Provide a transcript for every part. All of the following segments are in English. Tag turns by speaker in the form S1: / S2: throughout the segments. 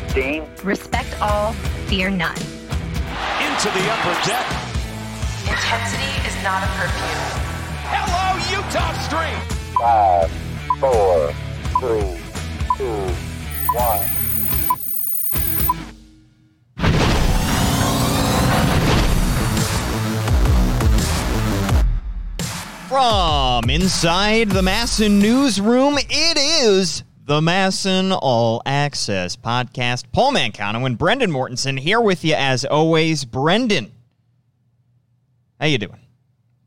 S1: 15.
S2: Respect all, fear none.
S3: Into the upper deck.
S4: Intensity is not a perfume.
S3: Hello, Utah Street.
S1: Five, four, three, two, one.
S5: From inside the Masson newsroom, it is the Masson All Access podcast. Paul Mancano and Brendan Mortensen here with you as always. Brendan, how you doing?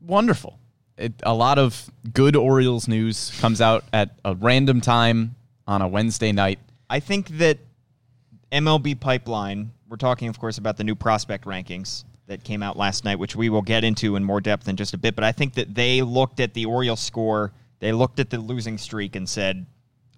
S6: wonderful. It, a lot of good Orioles news comes out at a random time on a Wednesday night.
S5: I think that MLB Pipeline, we're talking, of course, about the new prospect rankings that came out last night, which we will get into in more depth in just a bit. But I think that they looked at the Orioles score, they looked at the losing streak and said,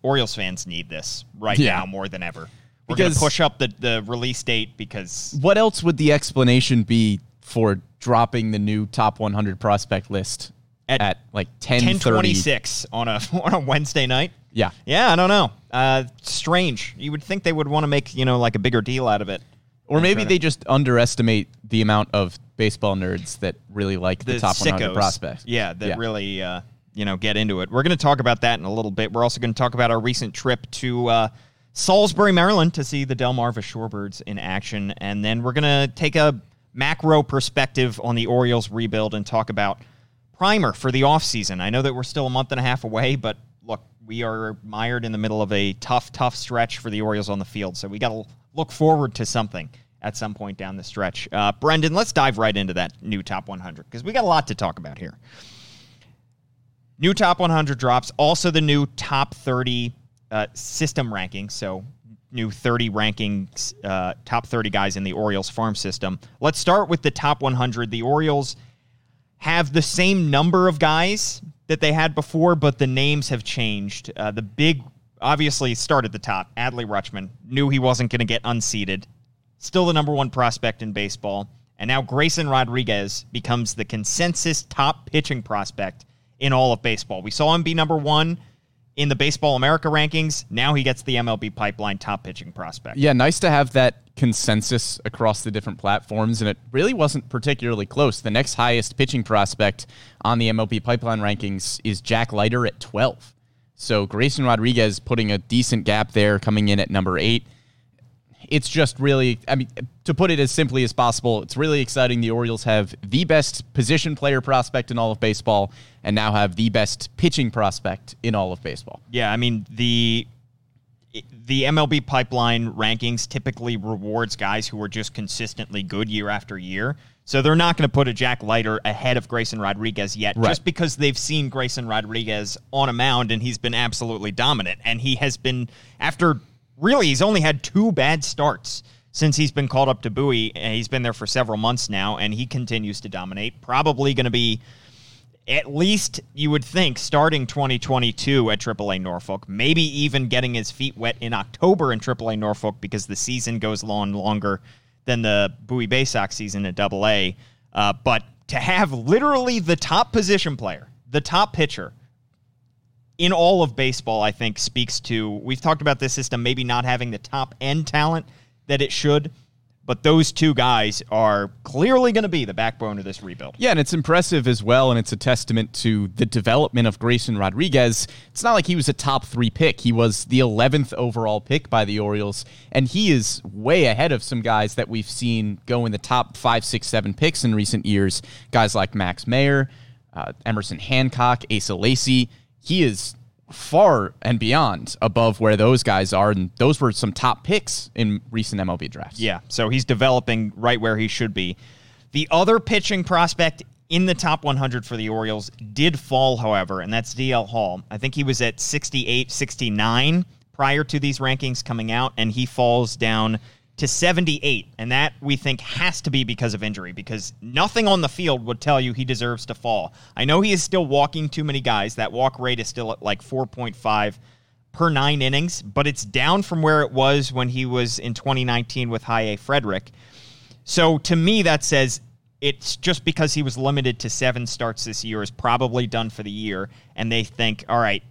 S5: Orioles fans need this right
S6: Yeah.
S5: now more than ever. We're going to push up the, the release date because
S6: What else would the explanation be for dropping the new top 100 prospect list
S5: At
S6: at, like 10
S5: 1026 on a, on a Wednesday night.
S6: Yeah.
S5: Yeah, I don't know. Uh, strange. You would think they would want to make, you know, like a bigger deal out of it.
S6: Or maybe they just underestimate the amount of baseball nerds that really like the,
S5: the
S6: top 100
S5: sickos,
S6: prospects.
S5: Yeah, that
S6: Yeah.
S5: really uh, you know get into it. We're going to talk about that in a little bit. We're also going to talk about our recent trip to uh, Salisbury, Maryland, to see the Delmarva Shorebirds in action, and then we're going to take a macro perspective on the Orioles rebuild and talk about primer for the offseason. I know that we're still a month and a half away, but look, we are mired in the middle of a tough, tough stretch for the Orioles on the field, so we got to look forward to something at some point down the stretch. Uh, Brendan, let's dive right into that new top 100 because we got a lot to talk about here. New top 100 drops, also the new top 30 uh, system rankings. So, new 30 rankings, uh, top 30 guys in the Orioles farm system. Let's start with the top 100. The Orioles have the same number of guys that they had before, but the names have changed. Uh, the big, obviously, start at the top. Adley Rutschman knew he wasn't going to get unseated. Still the number one prospect in baseball. And now Grayson Rodriguez becomes the consensus top pitching prospect in all of baseball. We saw him be number one in the Baseball America rankings. Now he gets the MLB pipeline top pitching prospect.
S6: Yeah, nice to have that consensus across the different platforms, and it really wasn't particularly close. The next highest pitching prospect on the MLB pipeline rankings is Jack Leiter at 12. So Grayson Rodriguez putting a decent gap there, coming in at number eight. It's just really, I mean, to put it as simply as possible, it's really exciting. The Orioles have the best position player prospect in all of baseball, and now have the best pitching prospect in all of baseball.
S5: Yeah, I mean the the MLB pipeline rankings typically rewards guys who are just consistently good year after year. So they're not going to put a Jack Leiter ahead of Grayson Rodriguez yet,
S6: Right.
S5: just because they've seen Grayson Rodriguez on a mound and he's been absolutely dominant. And he has been after really he's only had two bad starts since he's been called up to Bowie. And he's been there for several months now, and he continues to dominate. Probably going to be at least you would think starting 2022 at AAA Norfolk, maybe even getting his feet wet in October in AAA Norfolk because the season goes long longer than the Bowie Baysox season at AA. Uh, but to have literally the top position player, the top pitcher in all of baseball, I think speaks to. We've talked about this system maybe not having the top end talent that it should, but those two guys are clearly going to be the backbone of this rebuild.
S6: Yeah, and it's impressive as well, and it's a testament to the development of Grayson Rodriguez. It's not like he was a top three pick. He was the 11th overall pick by the Orioles, and he is way ahead of some guys that we've seen go in the top five, six, seven picks in recent years. Guys like Max Mayer, uh, Emerson Hancock, Asa Lacy. He is far and beyond above where those guys are, and those were some top picks in recent MLB drafts.
S5: Yeah, so he's developing right where he should be. The other pitching prospect in the top 100 for the Orioles did fall, however, and that's DL Hall. I think he was at 68, 69 prior to these rankings coming out, and he falls down to 78. And that we think has to be because of injury, because nothing on the field would tell you he deserves to fall. I know he is still walking too many guys. That walk rate is still at like 4.5 per nine innings, but it's down from where it was when he was in 2019 with High A Frederick. So to me, that says it's just because he was limited to seven starts this year is probably done for the year. And they think, all right,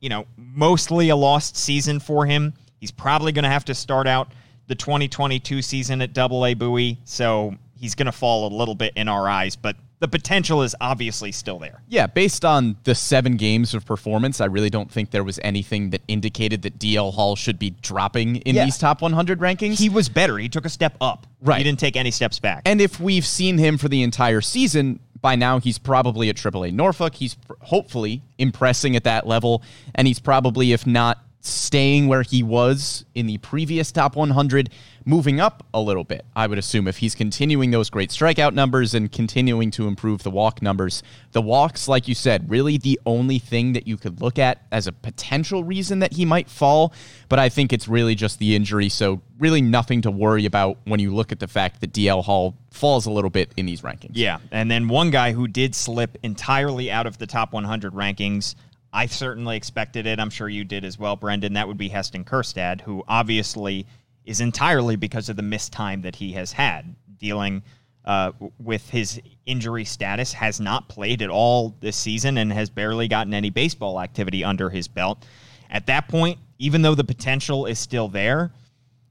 S5: you know, mostly a lost season for him. He's probably going to have to start out the 2022 season at Double A Bowie, so he's going to fall a little bit in our eyes, but the potential is obviously still there.
S6: Yeah, based on the seven games of performance, I really don't think there was anything that indicated that DL Hall should be dropping in
S5: Yeah.
S6: these top 100 rankings.
S5: He was better. He took a step up.
S6: Right.
S5: He didn't take any steps back.
S6: And if we've seen him for the entire season, by now he's probably at AAA Norfolk. He's pr- hopefully impressing at that level. And he's probably, if not staying where he was in the previous top 100, moving up a little bit, I would assume, if he's continuing those great strikeout numbers and continuing to improve the walk numbers. The walks, like you said, really the only thing that you could look at as a potential reason that he might fall. But I think it's really just the injury. So, really nothing to worry about when you look at the fact that DL Hall falls a little bit in these rankings.
S5: Yeah, and then one guy who did slip entirely out of the top 100 rankings. I certainly expected it. I'm sure you did as well, Brendan. That would be Heston Kjerstad, who obviously is entirely because of the missed time that he has had dealing uh, with his injury status. Has not played at all this season and has barely gotten any baseball activity under his belt. At that point, even though the potential is still there,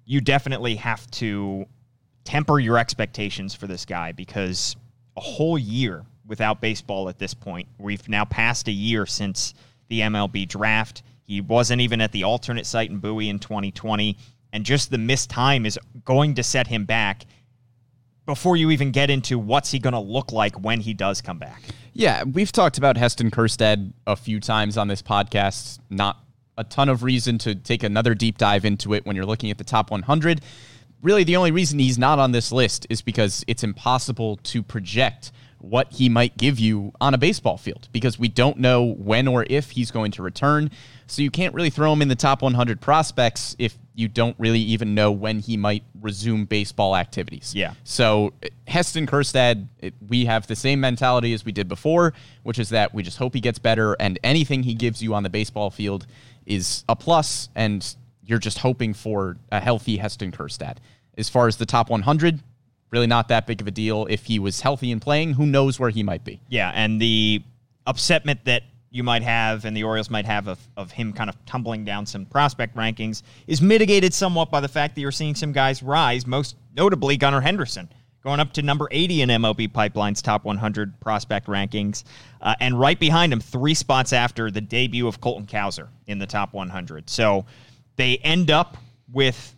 S5: you definitely have to temper your expectations for this guy because a whole year without baseball at this point. We've now passed a year since the MLB draft. He wasn't even at the alternate site in Bowie in 2020. And just the missed time is going to set him back before you even get into what's he going to look like when he does come back.
S6: Yeah, we've talked about Heston Kjerstad a few times on this podcast. Not a ton of reason to take another deep dive into it when you're looking at the top 100. Really, the only reason he's not on this list is because it's impossible to project what he might give you on a baseball field because we don't know when or if he's going to return. So you can't really throw him in the top 100 prospects if you don't really even know when he might resume baseball activities.
S5: Yeah.
S6: So Heston Kjerstad, it, we have the same mentality as we did before, which is that we just hope he gets better, and anything he gives you on the baseball field is a plus, and you're just hoping for a healthy Heston Kjerstad. As far as the top 100, really not that big of a deal. If he was healthy and playing, who knows where he might be?
S5: Yeah, and the upsetment that you might have and the Orioles might have of, of him kind of tumbling down some prospect rankings is mitigated somewhat by the fact that you're seeing some guys rise, most notably Gunnar Henderson, going up to number 80 in MLB Pipeline's top 100 prospect rankings. Uh, and right behind him, three spots after the debut of Colton Cowser in the top 100. So they end up with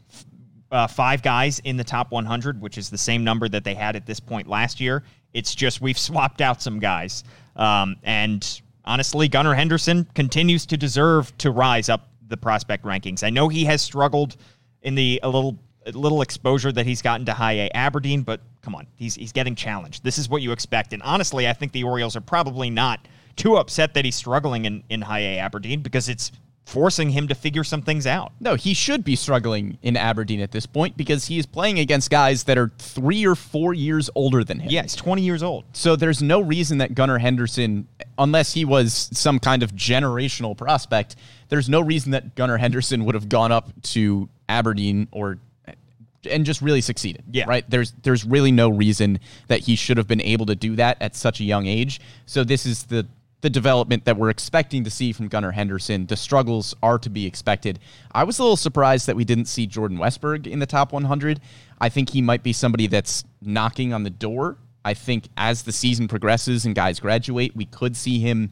S5: uh, five guys in the top 100, which is the same number that they had at this point last year. It's just we've swapped out some guys. Um, and honestly, Gunnar Henderson continues to deserve to rise up the prospect rankings. I know he has struggled in the a little a little exposure that he's gotten to high A Aberdeen, but come on, he's he's getting challenged. This is what you expect. And honestly, I think the Orioles are probably not too upset that he's struggling in, in high A Aberdeen because it's forcing him to figure some things out.
S6: No, he should be struggling in Aberdeen at this point because he is playing against guys that are three or four years older than him.
S5: Yeah, he's 20 years old.
S6: So there's no reason that Gunnar Henderson, unless he was some kind of generational prospect, there's no reason that Gunnar Henderson would have gone up to Aberdeen or and just really succeeded.
S5: Yeah.
S6: Right. There's there's really no reason that he should have been able to do that at such a young age. So this is the the development that we're expecting to see from Gunnar Henderson. The struggles are to be expected. I was a little surprised that we didn't see Jordan Westburg in the top 100. I think he might be somebody that's knocking on the door. I think as the season progresses and guys graduate, we could see him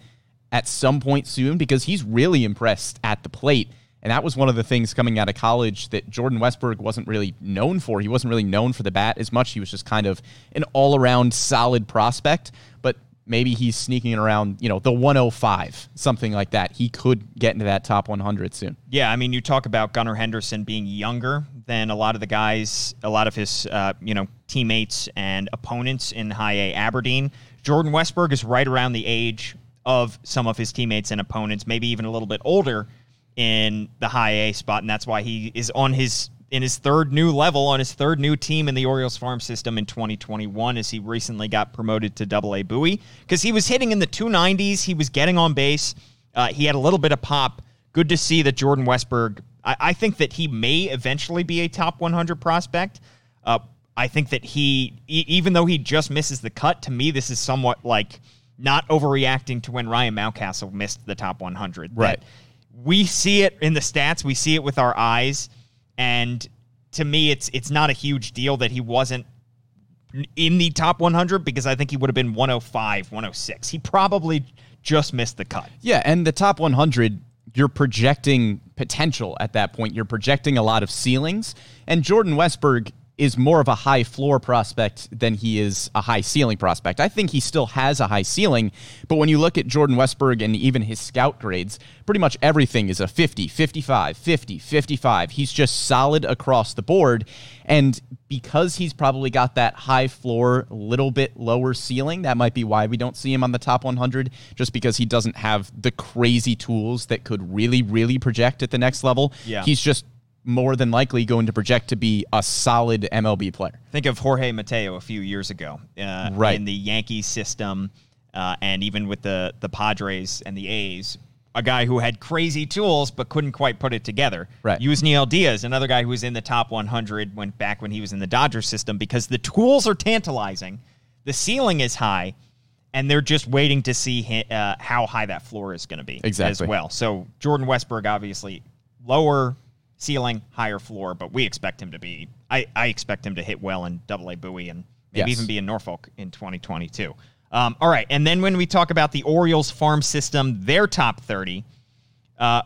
S6: at some point soon because he's really impressed at the plate. And that was one of the things coming out of college that Jordan Westburg wasn't really known for. He wasn't really known for the bat as much. He was just kind of an all around solid prospect. But maybe he's sneaking around, you know, the 105, something like that. He could get into that top 100 soon.
S5: Yeah, I mean, you talk about Gunnar Henderson being younger than a lot of the guys, a lot of his, uh, you know, teammates and opponents in High A Aberdeen. Jordan Westburg is right around the age of some of his teammates and opponents, maybe even a little bit older in the High A spot, and that's why he is on his in his third new level on his third new team in the Orioles farm system in 2021 as he recently got promoted to Double A Bowie because he was hitting in the 290s. He was getting on base. Uh, he had a little bit of pop. Good to see that Jordan Westburg. I, I think that he may eventually be a top 100 prospect. Uh, I think that he, e- even though he just misses the cut, to me this is somewhat like not overreacting to when Ryan Mountcastle missed the top 100. That
S6: Right.
S5: we see it in the stats, we see it with our eyes, and to me, it's it's not a huge deal that he wasn't in the top 100 because I think he would have been 105, 106. He probably just missed the cut.
S6: Yeah, and the top 100, you're projecting potential at that point. You're projecting a lot of ceilings, and Jordan Westburg is more of a high floor prospect than he is a high ceiling prospect. I think he still has a high ceiling, but when you look at Jordan Westburg and even his scout grades, pretty much everything is a 50, 55, 50, 55. He's just solid across the board. And because he's probably got that high floor, little bit lower ceiling, that might be why we don't see him on the top 100, just because he doesn't have the crazy tools that could really, really project at the next level.
S5: Yeah.
S6: He's just more than likely going to project to be a solid MLB player.
S5: Think of Jorge Mateo a few years ago, uh,
S6: Right.
S5: in the Yankees system, uh, and even with the the Padres and the A's. A guy who had crazy tools but couldn't quite put it together.
S6: Right.
S5: neil Diaz, another guy who was in the top 100 when back when he was in the Dodgers system, because the tools are tantalizing, the ceiling is high, and they're just waiting to see uh, how high that floor is going to be
S6: Exactly.
S5: as well. So Jordan Westburg, obviously lower ceiling, higher floor, but we expect him to be. I, I expect him to hit well in Double A Bowie and maybe
S6: Yes.
S5: even be in Norfolk in 2022. Um, all right, and then when we talk about the Orioles farm system, their top 30. Uh,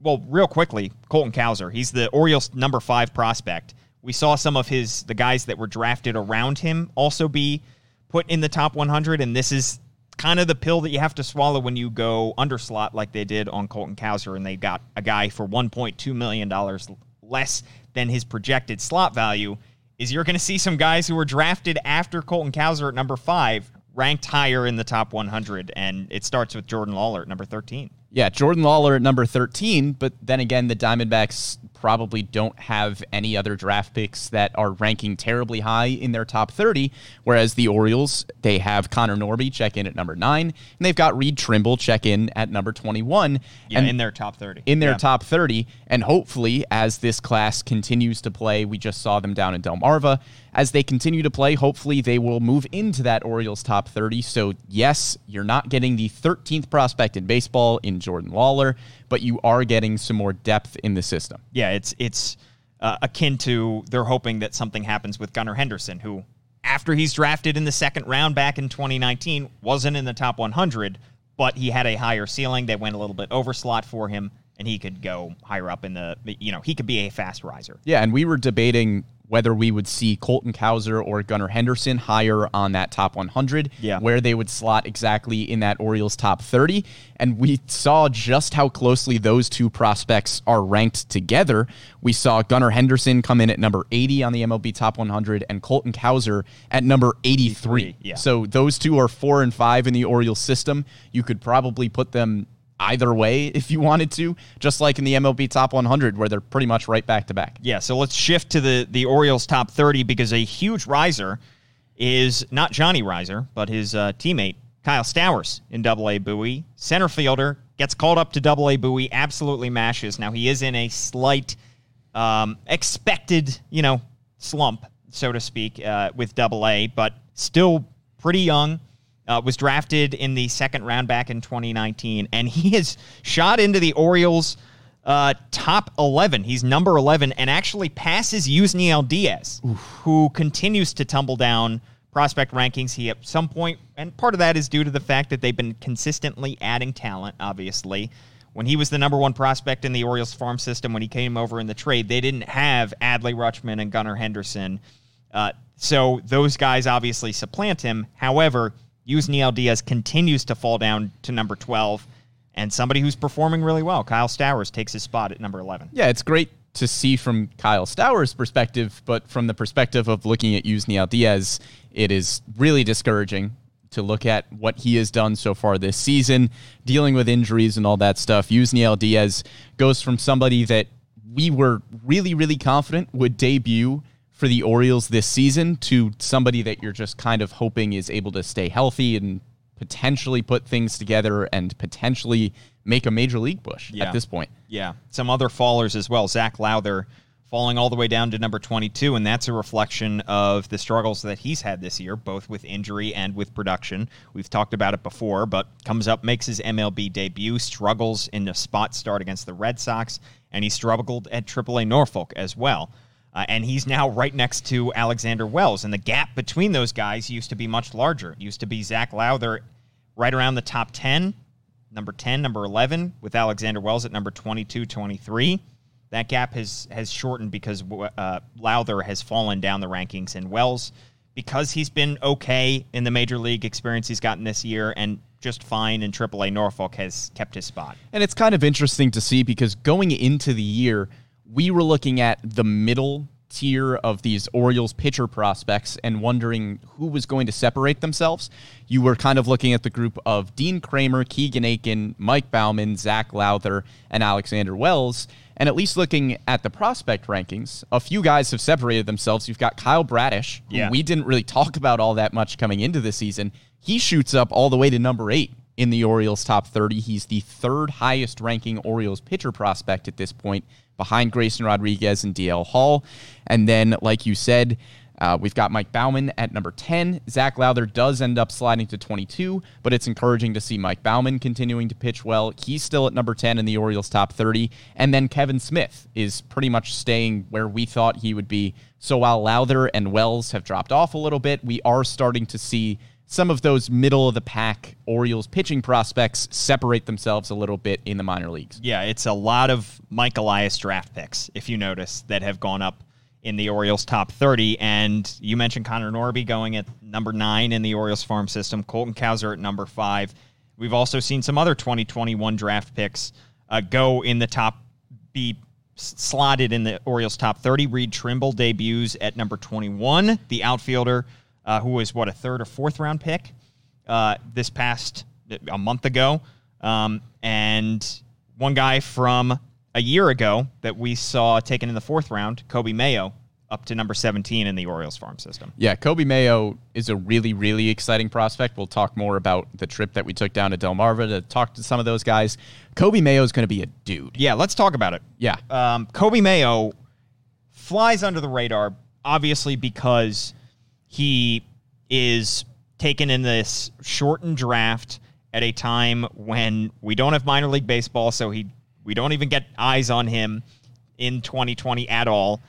S5: well, real quickly, Colton Cowser. He's the Orioles' number five prospect. We saw some of his the guys that were drafted around him also be put in the top 100, and this is kind of the pill that you have to swallow when you go underslot like they did on Colton Cowser, and they got a guy for 1.2 million dollars less than his projected slot value. Is you're going to see some guys who were drafted after Colton Cowser at number five ranked higher in the top 100, and it starts with Jordan Lawlar at number 13.
S6: Yeah, Jordan Lawlar at number 13, but then again, the Diamondbacks probably don't have any other draft picks that are ranking terribly high in their top 30, whereas the Orioles, they have Connor Norby check in at number 9, and they've got Reed Trimble check in at number 21.
S5: Yeah,
S6: and
S5: in their top 30.
S6: in their
S5: Yeah.
S6: top 30. And hopefully, as this class continues to play, we just saw them down in Delmarva. As they continue to play, hopefully they will move into that Orioles top 30. So, yes, you're not getting the 13th prospect in baseball in Jordan Lawlar, but you are getting some more depth in the system.
S5: Yeah, it's it's uh, akin to they're hoping that something happens with Gunnar Henderson, who after he's drafted in the second round back in 2019 wasn't in the top 100, but he had a higher ceiling. They went a little bit over slot for him, and he could go higher up in the you know he could be a fast riser.
S6: Yeah, and we were debating whether we would see Colton Cowser or Gunnar Henderson higher on that top 100,
S5: Yeah.
S6: where they would slot exactly in that Orioles top 30. And we saw just how closely those two prospects are ranked together. We saw Gunnar Henderson come in at number 80 on the MLB top 100 and Colton Cowser at number 83.
S5: yeah.
S6: So those two are four and five in the Orioles system. You could probably put them either way if you wanted to, just like in the MLB top 100, where they're pretty much right back to back.
S5: Yeah, so let's shift to the the Orioles top 30 because a huge riser is not Johnny Rizer, but his uh, teammate Kyle Stowers in Double A Bowie, center fielder, gets called up to Double A Bowie, absolutely mashes. Now he is in a slight um, expected, you know, slump, so to speak, uh, with Double A, but still pretty young. Uh, was drafted in the second round back in 2019, and he has shot into the Orioles' uh, top 11. He's number 11 and actually passes Yusniel Diaz, who continues to tumble down prospect rankings. He at some point, and part of that is due to the fact that they've been consistently adding talent, obviously. When he was the number one prospect in the Orioles farm system, when he came over in the trade, they didn't have Adley Rutschman and Gunnar Henderson. Uh, so those guys obviously supplant him. However, Yusniel Diaz continues to fall down to number 12, and somebody who's performing really well, Kyle Stowers, takes his spot at number 11.
S6: Yeah, it's great to see from Kyle Stowers' perspective, but from the perspective of looking at Yusniel Diaz, it is really discouraging to look at what he has done so far this season, dealing with injuries and all that stuff. Yusniel Diaz goes from somebody that we were really, really confident would debut for the Orioles this season to somebody that you're just kind of hoping is able to stay healthy and potentially put things together and potentially make a major league push
S5: Yeah.
S6: at this point.
S5: Yeah, some other fallers as well. Zach Lowther falling all the way down to number 22, and that's a reflection of the struggles that he's had this year, both with injury and with production. We've talked about it before, but comes up, makes his MLB debut, struggles in a spot start against the Red Sox, and he struggled at AAA Norfolk as well. Uh, and he's now right next to Alexander Wells, and the gap between those guys used to be much larger. It used to be Zach Lowther right around the top 10, number 10, number 11, with Alexander Wells at number 22, 23. That gap has has shortened because uh, Lowther has fallen down the rankings, and Wells, because he's been okay in the major league experience he's gotten this year, and just fine in AAA Norfolk, has kept his spot.
S6: And it's kind of interesting to see because going into the year, we were looking at the middle tier of these Orioles pitcher prospects and wondering who was going to separate themselves. You were kind of looking at the group of Dean Kremer, Keegan Akin, Mike Baumann, Zach Lowther, and Alexander Wells. And at least looking at the prospect rankings, a few guys have separated themselves. You've got Kyle Bradish, who
S5: Yeah.
S6: we didn't really talk about all that much coming into the season. He shoots up all the way to number eight in the Orioles top 30. He's the third highest ranking Orioles pitcher prospect at this point, behind Grayson Rodriguez and DL Hall. And then, like you said, uh, we've got Mike Baumann at number 10. Zach Lowther does end up sliding to 22, but it's encouraging to see Mike Baumann continuing to pitch well. He's still at number 10 in the Orioles top 30. And then Kevin Smith is pretty much staying where we thought he would be. So while Lowther and Wells have dropped off a little bit, we are starting to see some of those middle of the pack Orioles pitching prospects separate themselves a little bit in the minor leagues.
S5: Yeah, it's a lot of Mike Elias draft picks, if you notice, that have gone up in the Orioles top 30. And you mentioned Connor Norby going at number nine in the Orioles farm system, Colton Cowser at number five. We've also seen some other 2021 draft picks uh, go in the top, be slotted in the Orioles top 30. Reed Trimble debuts at number 21, the outfielder uh, who was, what, a third or fourth round pick uh, this past a month ago. Um, and one guy from a year ago that we saw taken in the fourth round, Coby Mayo, up to number 17 in the Orioles farm system.
S6: Yeah, Coby Mayo is a really, really exciting prospect. We'll talk more about the trip that we took down to Delmarva to talk to some of those guys. Coby Mayo is going to be a dude.
S5: Yeah, let's talk about it.
S6: Yeah.
S5: Um, Coby Mayo flies under the radar, obviously, because he is taken in this shortened draft at a time when we don't have minor league baseball, so he we don't even get eyes on him in 2020 at all.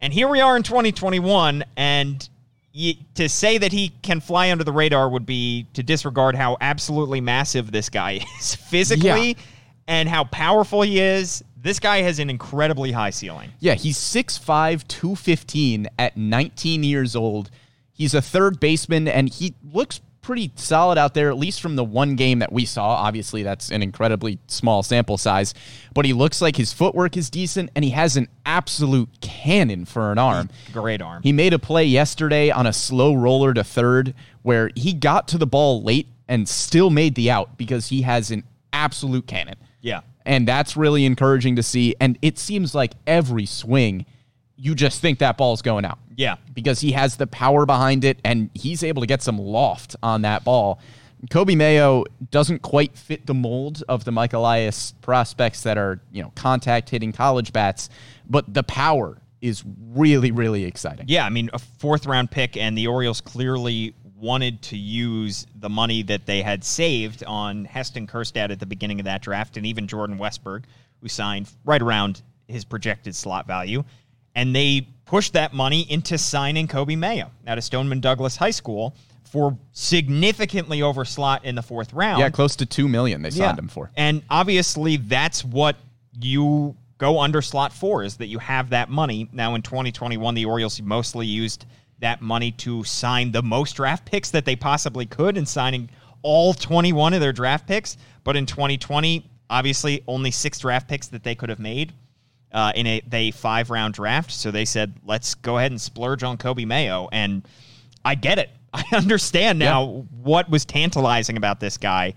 S5: And here we are in 2021, and to say that he can fly under the radar would be to disregard how absolutely massive this guy is physically
S6: Yeah.
S5: and how powerful he is. This guy has an incredibly high ceiling.
S6: Yeah, he's 6'5, 215 at 19 years old. He's a third baseman, and he looks pretty solid out there, at least from the one game that we saw. Obviously, that's an incredibly small sample size, but he looks like his footwork is decent, and he has an absolute cannon for an arm.
S5: Great arm.
S6: He made a play yesterday on a slow roller to third where he got to the ball late and still made the out because he has an absolute cannon.
S5: Yeah.
S6: And that's really encouraging to see. And it seems like every swing, you just think that ball's going out.
S5: Yeah.
S6: Because he has the power behind it and he's able to get some loft on that ball. Coby Mayo doesn't quite fit the mold of the Mike Elias prospects that are, you know, contact hitting college bats, but the power is really, really exciting.
S5: Yeah, I mean, a fourth round pick, and the Orioles clearly wanted to use the money that they had saved on Heston Kjerstad at the beginning of that draft, and even Jordan Westburg, who signed right around his projected slot value. And they pushed that money into signing Coby Mayo out of Stoneman Douglas High School for significantly over slot in the fourth round.
S6: Yeah, close to 2 million they signed him for.
S5: And obviously, that's what you go under slot for is that you have that money. Now, in 2021, the Orioles mostly used that money to sign the most draft picks that they possibly could in signing all 21 of their draft picks. But in 2020, obviously, only six draft picks that they could have made. Uh, in a they five round draft, so they said, "Let's go ahead and splurge on Coby Mayo." And I get it. I understand now what was tantalizing about this guy.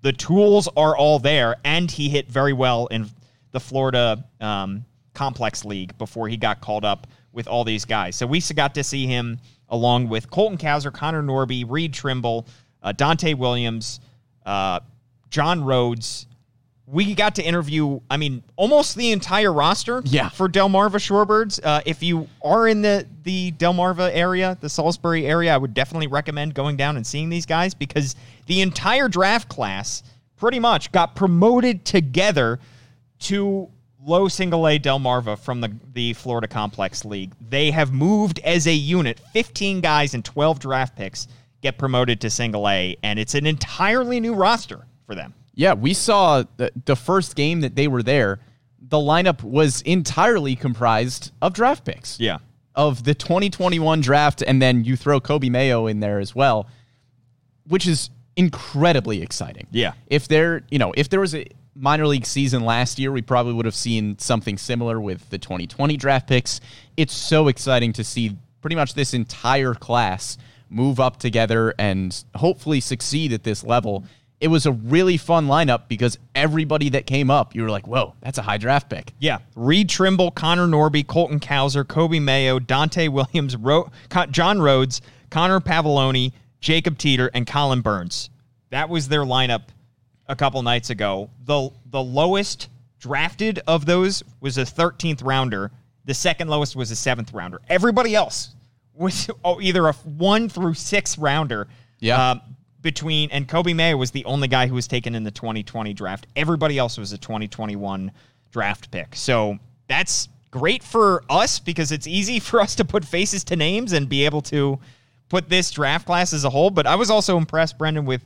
S5: The tools are all there, and he hit very well in the Florida um, Complex League before he got called up with all these guys. So we got to see him along with Colton Cowser, Connor Norby, Reed Trimble, uh, Dante Williams, uh, John Rhodes, we got to interview, I mean, almost the entire roster
S6: Yeah.
S5: for Delmarva Shorebirds. Uh, if you are in the, the Delmarva area, the Salisbury area, I would definitely recommend going down and seeing these guys because the entire draft class pretty much got promoted together to low single A Delmarva from the, the Florida Complex League. They have moved as a unit, 15 guys and 12 draft picks get promoted to single A, and it's an entirely new roster for them.
S6: Yeah, we saw the, the first game that they were there. The lineup was entirely comprised of draft picks.
S5: Yeah.
S6: Of the 2021 draft, and then you throw Coby Mayo in there as well, which is incredibly exciting.
S5: Yeah.
S6: If there, you know, if there was a minor league season last year, we probably would have seen something similar with the 2020 draft picks. It's so exciting to see pretty much this entire class move up together and hopefully succeed at this level. It was a really fun lineup because everybody that came up, you were like, whoa, that's a high draft pick.
S5: Yeah. Reed Trimble, Connor Norby, Colton Cowser, Coby Mayo, Dante Williams, Ro- John Rhodes, Connor Pavolony, Jacob Teter, and Collin Burns. That was their lineup a couple nights ago. The the lowest drafted of those was a 13th rounder. The second lowest was a seventh rounder. Everybody else was oh, either a one through six rounder.
S6: Yeah.
S5: Um, between and Coby Mayo was the only guy who was taken in the 2020 draft. Everybody else was a 2021 draft pick. So that's great for us because it's easy for us to put faces to names and be able to put this draft class as a whole. But I was also impressed, Brendan, with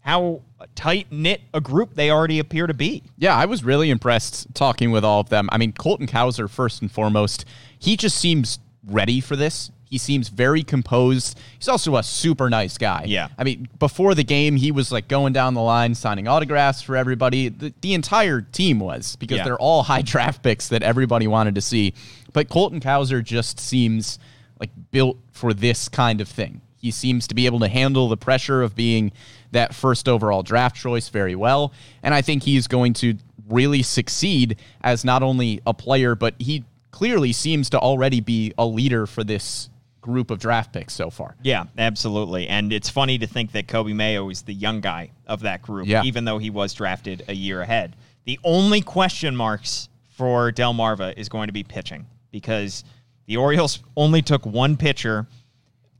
S5: how tight knit a group they already appear to be.
S6: Yeah, I was really impressed talking with all of them. I mean, Colton Cowser, first and foremost, he just seems ready for this. He seems very composed. He's also a super nice guy.
S5: Yeah.
S6: I mean, before the game, he was like going down the line, signing autographs for everybody. The, the entire team was because
S5: Yeah.
S6: they're all high draft picks that everybody wanted to see. But Colton Cowser just seems like built for this kind of thing. He seems to be able to handle the pressure of being that first overall draft choice very well. And I think he's going to really succeed as not only a player, but he clearly seems to already be a leader for this group of draft picks so far.
S5: Yeah, absolutely. And it's funny to think that Coby Mayo is the young guy of that group,
S6: Yeah.
S5: even though he was drafted a year ahead. The only question marks for Delmarva is going to be pitching because the Orioles only took one pitcher,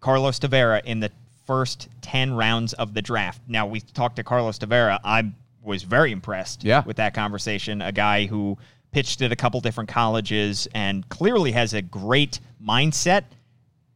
S5: Carlos Tavera, in the first 10 rounds of the draft. Now, we talked to Carlos Tavera. I was very impressed
S6: Yeah.
S5: with that conversation. A guy who pitched at a couple different colleges and clearly has a great mindset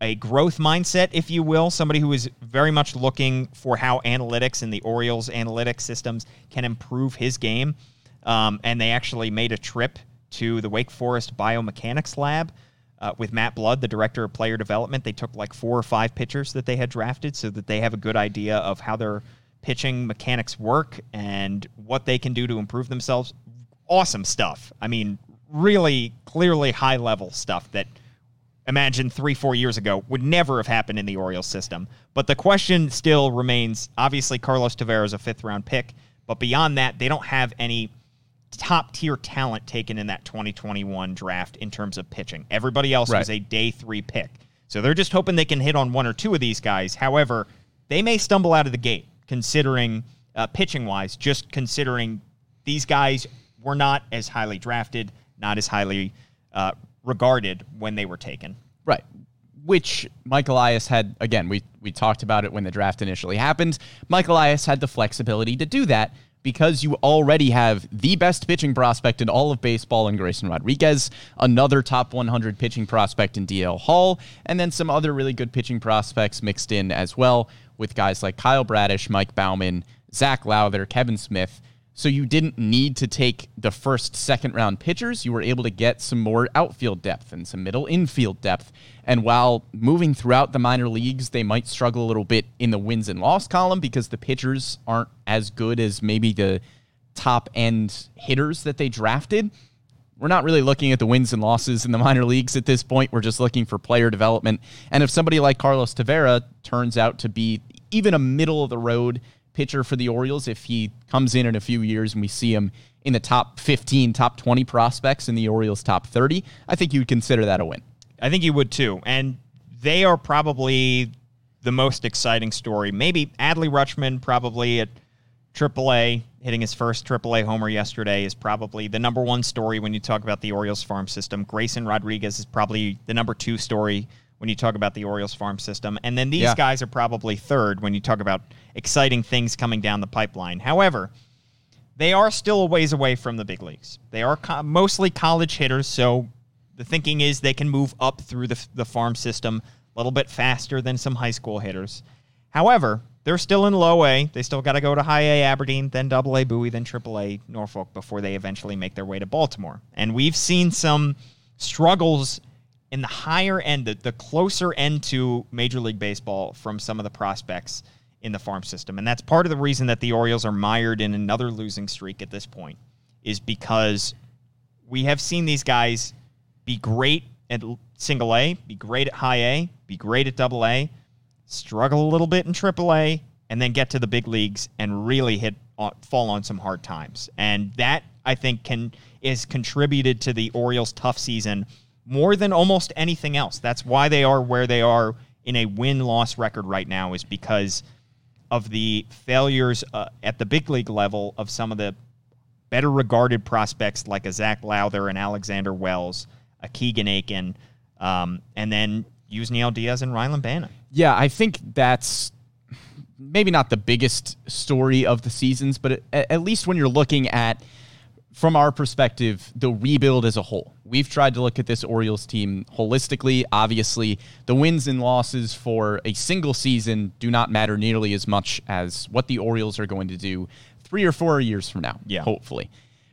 S5: a growth mindset, if you will, somebody who is very much looking for how analytics and the Orioles analytics systems can improve his game. Um, and they actually made a trip to the Wake Forest Biomechanics Lab uh, with Matt Blood, the director of player development. They took like four or five pitchers that they had drafted so that they have a good idea of how their pitching mechanics work and what they can do to improve themselves. Awesome stuff. I mean, really clearly high level stuff that imagine three, four years ago would never have happened in the Orioles system. But the question still remains obviously, Carlos Tavera is a fifth round pick, but beyond that, they don't have any top tier talent taken in that 2021 draft in terms of pitching. Everybody else
S6: Right.
S5: was a day three pick. So they're just hoping they can hit on one or two of these guys. However, they may stumble out of the gate considering uh, pitching wise, just considering these guys were not as highly drafted, not as highly uh, regarded when they were taken.
S6: Right. Which Mike Elias had again, we we talked about it when the draft initially happened. Mike Elias had the flexibility to do that because you already have the best pitching prospect in all of baseball in Grayson Rodriguez, another top 100 pitching prospect in DL Hall, and then some other really good pitching prospects mixed in as well with guys like Kyle Bradish, Mike Baumann, Zach Lowther, Kevin Smith. So you didn't need to take the first, second round pitchers. You were able to get some more outfield depth and some middle infield depth. And while moving throughout the minor leagues, they might struggle a little bit in the wins and loss column because the pitchers aren't as good as maybe the top end hitters that they drafted. We're not really looking at the wins and losses in the minor leagues at this point. We're just looking for player development. And if somebody like Carlos Tavera turns out to be even a middle of the road pitcher for the Orioles, if he comes in in a few years and we see him in the top 15, top 20 prospects in the Orioles top 30, I think you would consider that a win.
S5: I think you would too. And they are probably the most exciting story. Maybe Adley Rutschman probably at AAA hitting his first AAA homer yesterday is probably the number one story when you talk about the Orioles farm system. Grayson Rodriguez is probably the number two story when you talk about the Orioles farm system. And then these
S6: Yeah.
S5: guys are probably third when you talk about exciting things coming down the pipeline. However, they are still a ways away from the big leagues. They are co- mostly college hitters, so the thinking is they can move up through the, the farm system a little bit faster than some high school hitters. However, they're still in low A. They still got to go to high A Aberdeen, then double A Bowie, then triple A Norfolk before they eventually make their way to Baltimore. And we've seen some struggles in the higher end, the, the closer end to Major League Baseball from some of the prospects in the farm system. And that's part of the reason that the Orioles are mired in another losing streak at this point, is because we have seen these guys be great at single A, be great at high A, be great at double A, struggle a little bit in triple A, and then get to the big leagues and really hit fall on some hard times. And that I think can is contributed to the Orioles' tough season more than almost anything else. That's why they are where they are in a win-loss record right now is because of the failures uh, at the big league level of some of the better regarded prospects like a Zach Lowther and Alexander Wells, a Keegan Akin, um, and then Yusniel Diaz and Rylan Bannon.
S6: Yeah, I think that's maybe not the biggest story of the seasons, but at least when you're looking at, from our perspective, the rebuild as a whole. We've tried to look at this Orioles team holistically. Obviously, the wins and losses for a single season do not matter nearly as much as what the Orioles are going to do three or four years from now,
S5: Yeah.
S6: hopefully.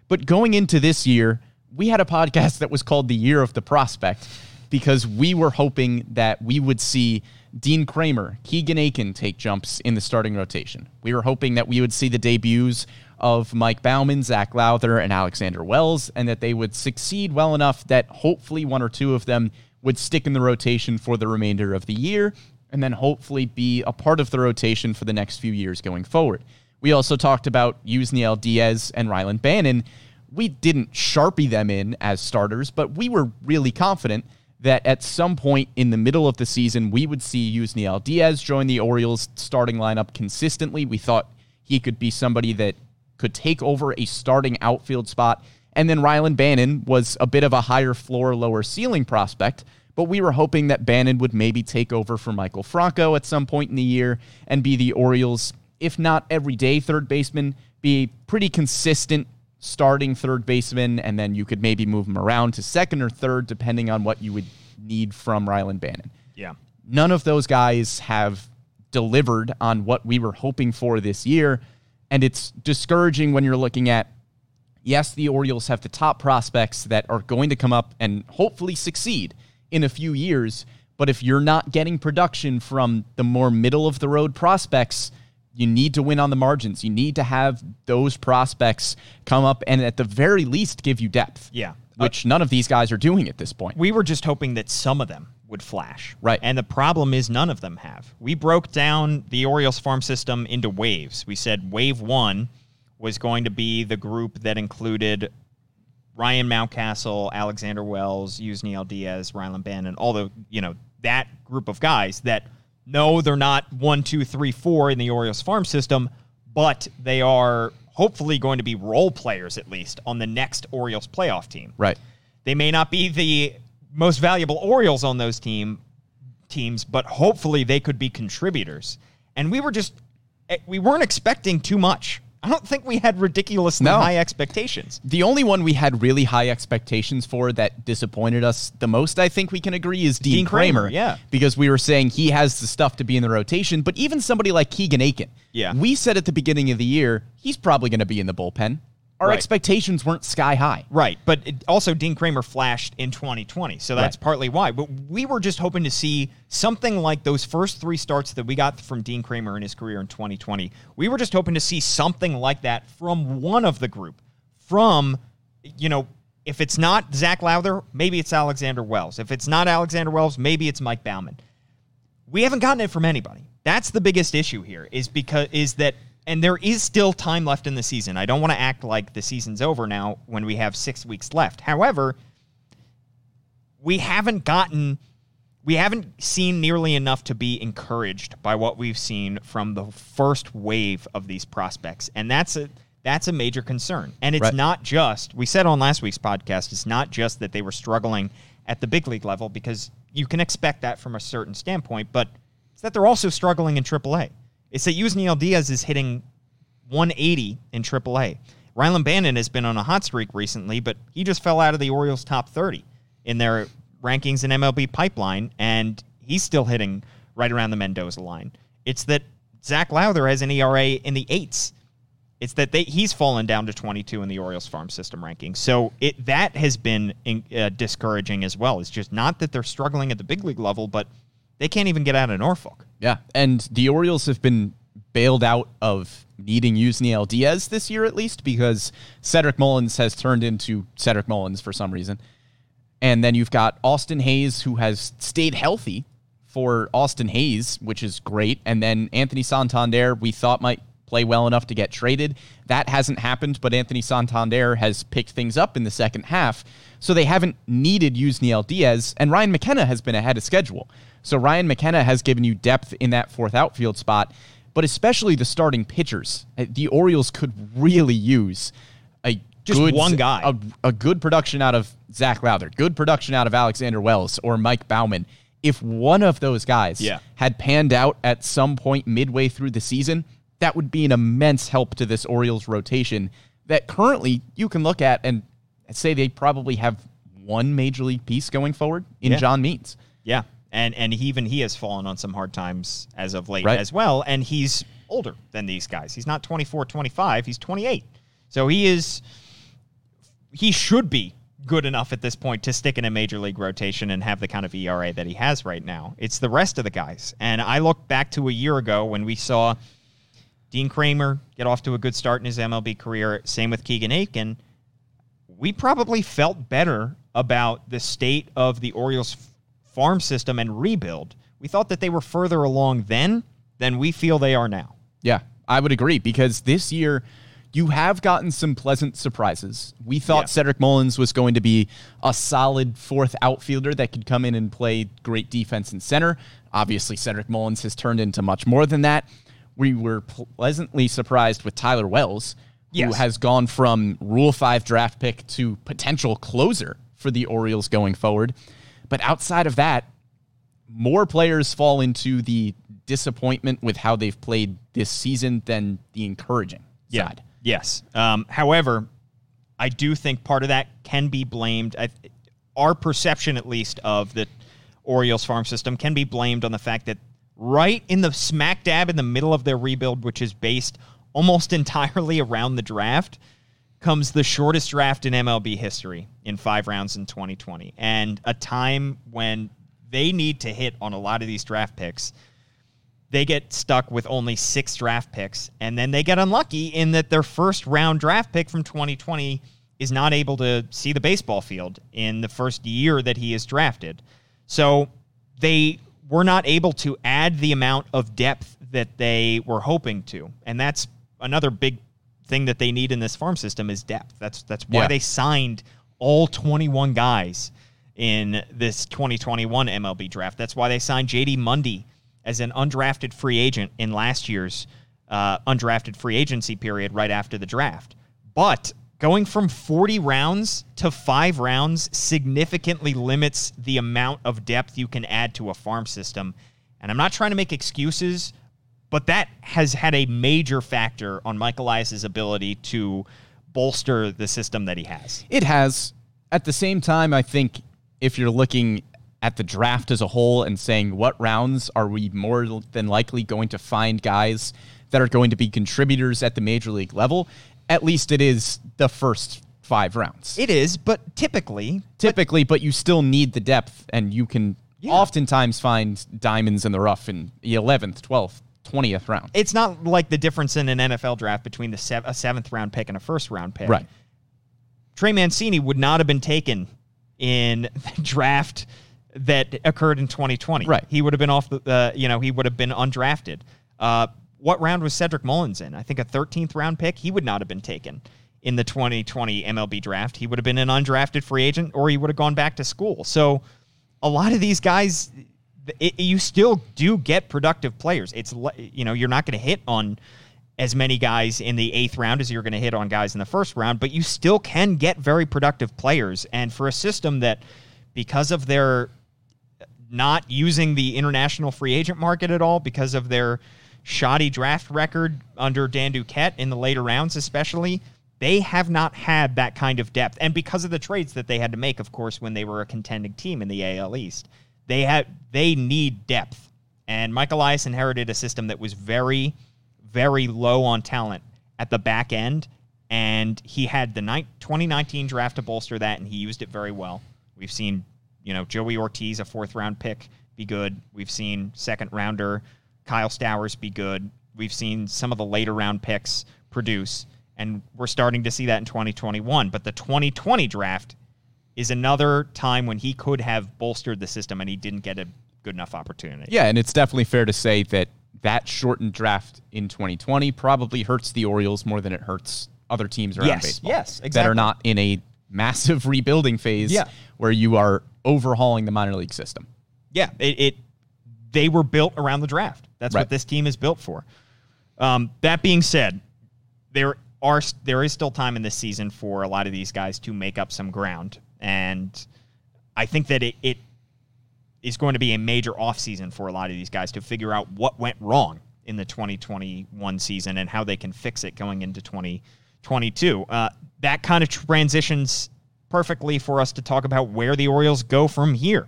S6: But going into this year, we had a podcast that was called The Year of the Prospect because we were hoping that we would see Dean Kremer, Keegan Akin take jumps in the starting rotation. We were hoping that we would see the debuts of Mike Baumann, Zach Lowther, and Alexander Wells, and that they would succeed well enough that hopefully one or two of them would stick in the rotation for the remainder of the year, and then hopefully be a part of the rotation for the next few years going forward. We also talked about Yusniel Diaz and Rylan Bannon. We didn't sharpie them in as starters, but we were really confident that at some point in the middle of the season, we would see Yusniel Diaz join the Orioles starting lineup consistently. We thought he could be somebody that could take over a starting outfield spot. And then Rylan Bannon was a bit of a higher floor, lower ceiling prospect, but we were hoping that Bannon would maybe take over for Maikel Franco at some point in the year and be the Orioles, if not everyday third baseman, be a pretty consistent starting third baseman, and then you could maybe move him around to second or third, depending on what you would need from Rylan Bannon.
S5: Yeah.
S6: None of those guys have delivered on what we were hoping for this year. And it's discouraging when you're looking at, yes, the Orioles have the top prospects that are going to come up and hopefully succeed in a few years. But if you're not getting production from the more middle of the road prospects, you need to win on the margins. You need to have those prospects come up and at the very least give you depth.
S5: Yeah.
S6: Which none of these guys are doing at this point.
S5: We were just hoping that some of them would flash.
S6: Right.
S5: And the problem is none of them have. We broke down the Orioles farm system into waves. We said wave one was going to be the group that included Ryan Mountcastle, Alexander Wells, Yusniel Diaz, Rylan Bannon, all the, you know, that group of guys that no, they're not one, two, three, four in the Orioles farm system, but they are hopefully going to be role players at least on the next Orioles playoff team.
S6: Right.
S5: They may not be the most valuable Orioles on those team teams, but hopefully they could be contributors. And we were just eh, we weren't expecting too much. I don't think we had ridiculously
S6: No.
S5: high expectations.
S6: The only one we had really high expectations for that disappointed us the most, I think we can agree, is Dean,
S5: Dean Kremer,
S6: Kremer.
S5: yeah.
S6: Because we were saying he has the stuff to be in the rotation, but even somebody like Keegan Akin.
S5: Yeah.
S6: We said at the beginning of the year, he's probably going to be in the bullpen. Our
S5: Right.
S6: expectations weren't sky high.
S5: Right, but it, also Dean Kremer flashed in 2020, so that's
S6: Right.
S5: partly why. But we were just hoping to see something like those first three starts that we got from Dean Kremer in his career in 2020. We were just hoping to see something like that from one of the group. From, you know, if it's not Zach Lowther, maybe it's Alexander Wells. If it's not Alexander Wells, maybe it's Mike Baumann. We haven't gotten it from anybody. That's the biggest issue here. Is because is that and there is still time left in the season. I don't want to act like the season's over now when we have 6 weeks left. However, we haven't gotten we haven't seen nearly enough to be encouraged by what we've seen from the first wave of these prospects, and that's a that's a major concern. And it's
S6: Right.
S5: not just we said on last week's podcast. It's not just that they were struggling at the big league level because you can expect that from a certain standpoint, but it's that they're also struggling in AAA. It's that Yusniel Diaz is hitting 180 in AAA. Rylan Bannon has been on a hot streak recently, but he just fell out of the Orioles' top 30 in their rankings in MLB pipeline, and he's still hitting right around the Mendoza line. It's that Zach Lowther has an ERA in the eights. It's that they, he's fallen down to 22 in the Orioles farm system ranking. So it that has been in, uh, discouraging as well. It's just not that they're struggling at the big league level, but they can't even get out of Norfolk.
S6: Yeah, and the Orioles have been bailed out of needing Yusniel Diaz this year at least because Cedric Mullins has turned into Cedric Mullins for some reason. And then you've got Austin Hays who has stayed healthy for Austin Hays, which is great. And then Anthony Santander, we thought might play well enough to get traded. That hasn't happened, but Anthony Santander has picked things up in the second half. So they haven't needed Yusniel Diaz, and Ryan McKenna has been ahead of schedule. So Ryan McKenna has given you depth in that fourth outfield spot, but especially the starting pitchers. Uh, The Orioles could really use a
S5: Just
S6: good,
S5: one guy.
S6: a, a good production out of Zac Lowther, good production out of Alexander Wells or Mike Baumann. If one of those guys
S5: Yeah.
S6: had panned out at some point midway through the season, that would be an immense help to this Orioles rotation that currently you can look at and say they probably have one major league piece going forward in
S5: Yeah.
S6: John Means.
S5: Yeah, and and he, even he has fallen on some hard times as of late
S6: Right.
S5: as well. And he's older than these guys. He's not 24, 25. He's 28. So he is. He should be good enough at this point to stick in a major league rotation and have the kind of ERA that he has right now. It's the rest of the guys. And I look back to a year ago when we saw Dean Kremer get off to a good start in his MLB career. Same with Keegan Akin we probably felt better about the state of the Orioles farm system and rebuild. We thought that they were further along then than we feel they are now.
S6: Yeah, I would agree because this year you have gotten some pleasant surprises. We thought
S5: Yeah.
S6: Cedric Mullins was going to be a solid fourth outfielder that could come in and play great defense in center. Obviously, Cedric Mullins has turned into much more than that. We were pleasantly surprised with Tyler Wells, who has gone from Rule 5 draft pick to potential closer for the Orioles going forward. But outside of that, more players fall into the disappointment with how they've played this season than the encouraging side.
S5: Yes. Um, however, I do think part of that can be blamed. I, our perception, at least, of the Orioles farm system can be blamed on the fact that right in the smack dab in the middle of their rebuild, which is based almost entirely around the draft, comes the shortest draft in MLB history in five rounds in 2020, and a time when they need to hit on a lot of these draft picks they get stuck with only six draft picks, and then they get unlucky in that their first round draft pick from 2020 is not able to see the baseball field in the first year that he is drafted. So they were not able to add the amount of depth that they were hoping to, and that's another big thing that they need in this farm system is depth. That's that's why
S6: Yeah.
S5: they signed all 21 guys in this 2021 MLB draft. That's why they signed JD Mundy as an undrafted free agent in last year's uh, undrafted free agency period right after the draft. But going from 40 rounds to five rounds significantly limits the amount of depth you can add to a farm system. And I'm not trying to make excuses, but that has had a major factor on Michael Elias's ability to bolster the system that he has.
S6: It has. At the same time, I think if you're looking at the draft as a whole and saying what rounds are we more than likely going to find guys that are going to be contributors at the major league level, at least it is the first five rounds.
S5: It is, but typically,
S6: Typically, but you still need the depth, and you can
S5: Yeah.
S6: oftentimes find diamonds in the rough in the 11th, 12th, 20th round.
S5: it's not like the difference in an NFL draft between the sev- a seventh round pick and a first round pick.
S6: Right.
S5: Trey Mancini would not have been taken in the draft that occurred in 2020.
S6: Right.
S5: He would have been off the, uh, you know, he would have been undrafted. Uh, what round was Cedric Mullins in? I think a 13th round pick. He would not have been taken in the 2020 MLB draft. He would have been an undrafted free agent or he would have gone back to school. So a lot of these guys, it, you still do get productive players. It's you know you're not going to hit on as many guys in the eighth round as you're going to hit on guys in the first round, but you still can get very productive players. And for a system that, because of their not using the international free agent market at all, because of their shoddy draft record under Dan Duquette in the later rounds, especially, they have not had that kind of depth. And because of the trades that they had to make, of course, when they were a contending team in the AL East, they had they need depth. And Mike Elias inherited a system that was very, very low on talent at the back end. And he had the 2019 draft to bolster that, and he used it very well. We've seen, you know, Joey Ortiz, a fourth round pick, be good. We've seen second rounder Kyle Stowers be good. We've seen some of the later round picks produce and we're starting to see that in 2021. But the 2020 draft is another time when he could have bolstered the system and he didn't get a good enough opportunity.
S6: Yeah, and it's definitely fair to say that that shortened draft in 2020 probably hurts the Orioles more than it hurts other teams around
S5: yes,
S6: baseball.
S5: Yes, exactly.
S6: That are not in a massive rebuilding phase
S5: Yeah.
S6: where you are overhauling the minor league system.
S5: Yeah, it, it they were built around the draft. That's
S6: Right.
S5: what this team is built for. Um, that being said, there are there is still time in this season for a lot of these guys to make up some ground, and I think that it, it is going to be a major offseason for a lot of these guys to figure out what went wrong in the 2021 season and how they can fix it going into 2022. Uh, that kind of transitions perfectly for us to talk about where the Orioles go from here.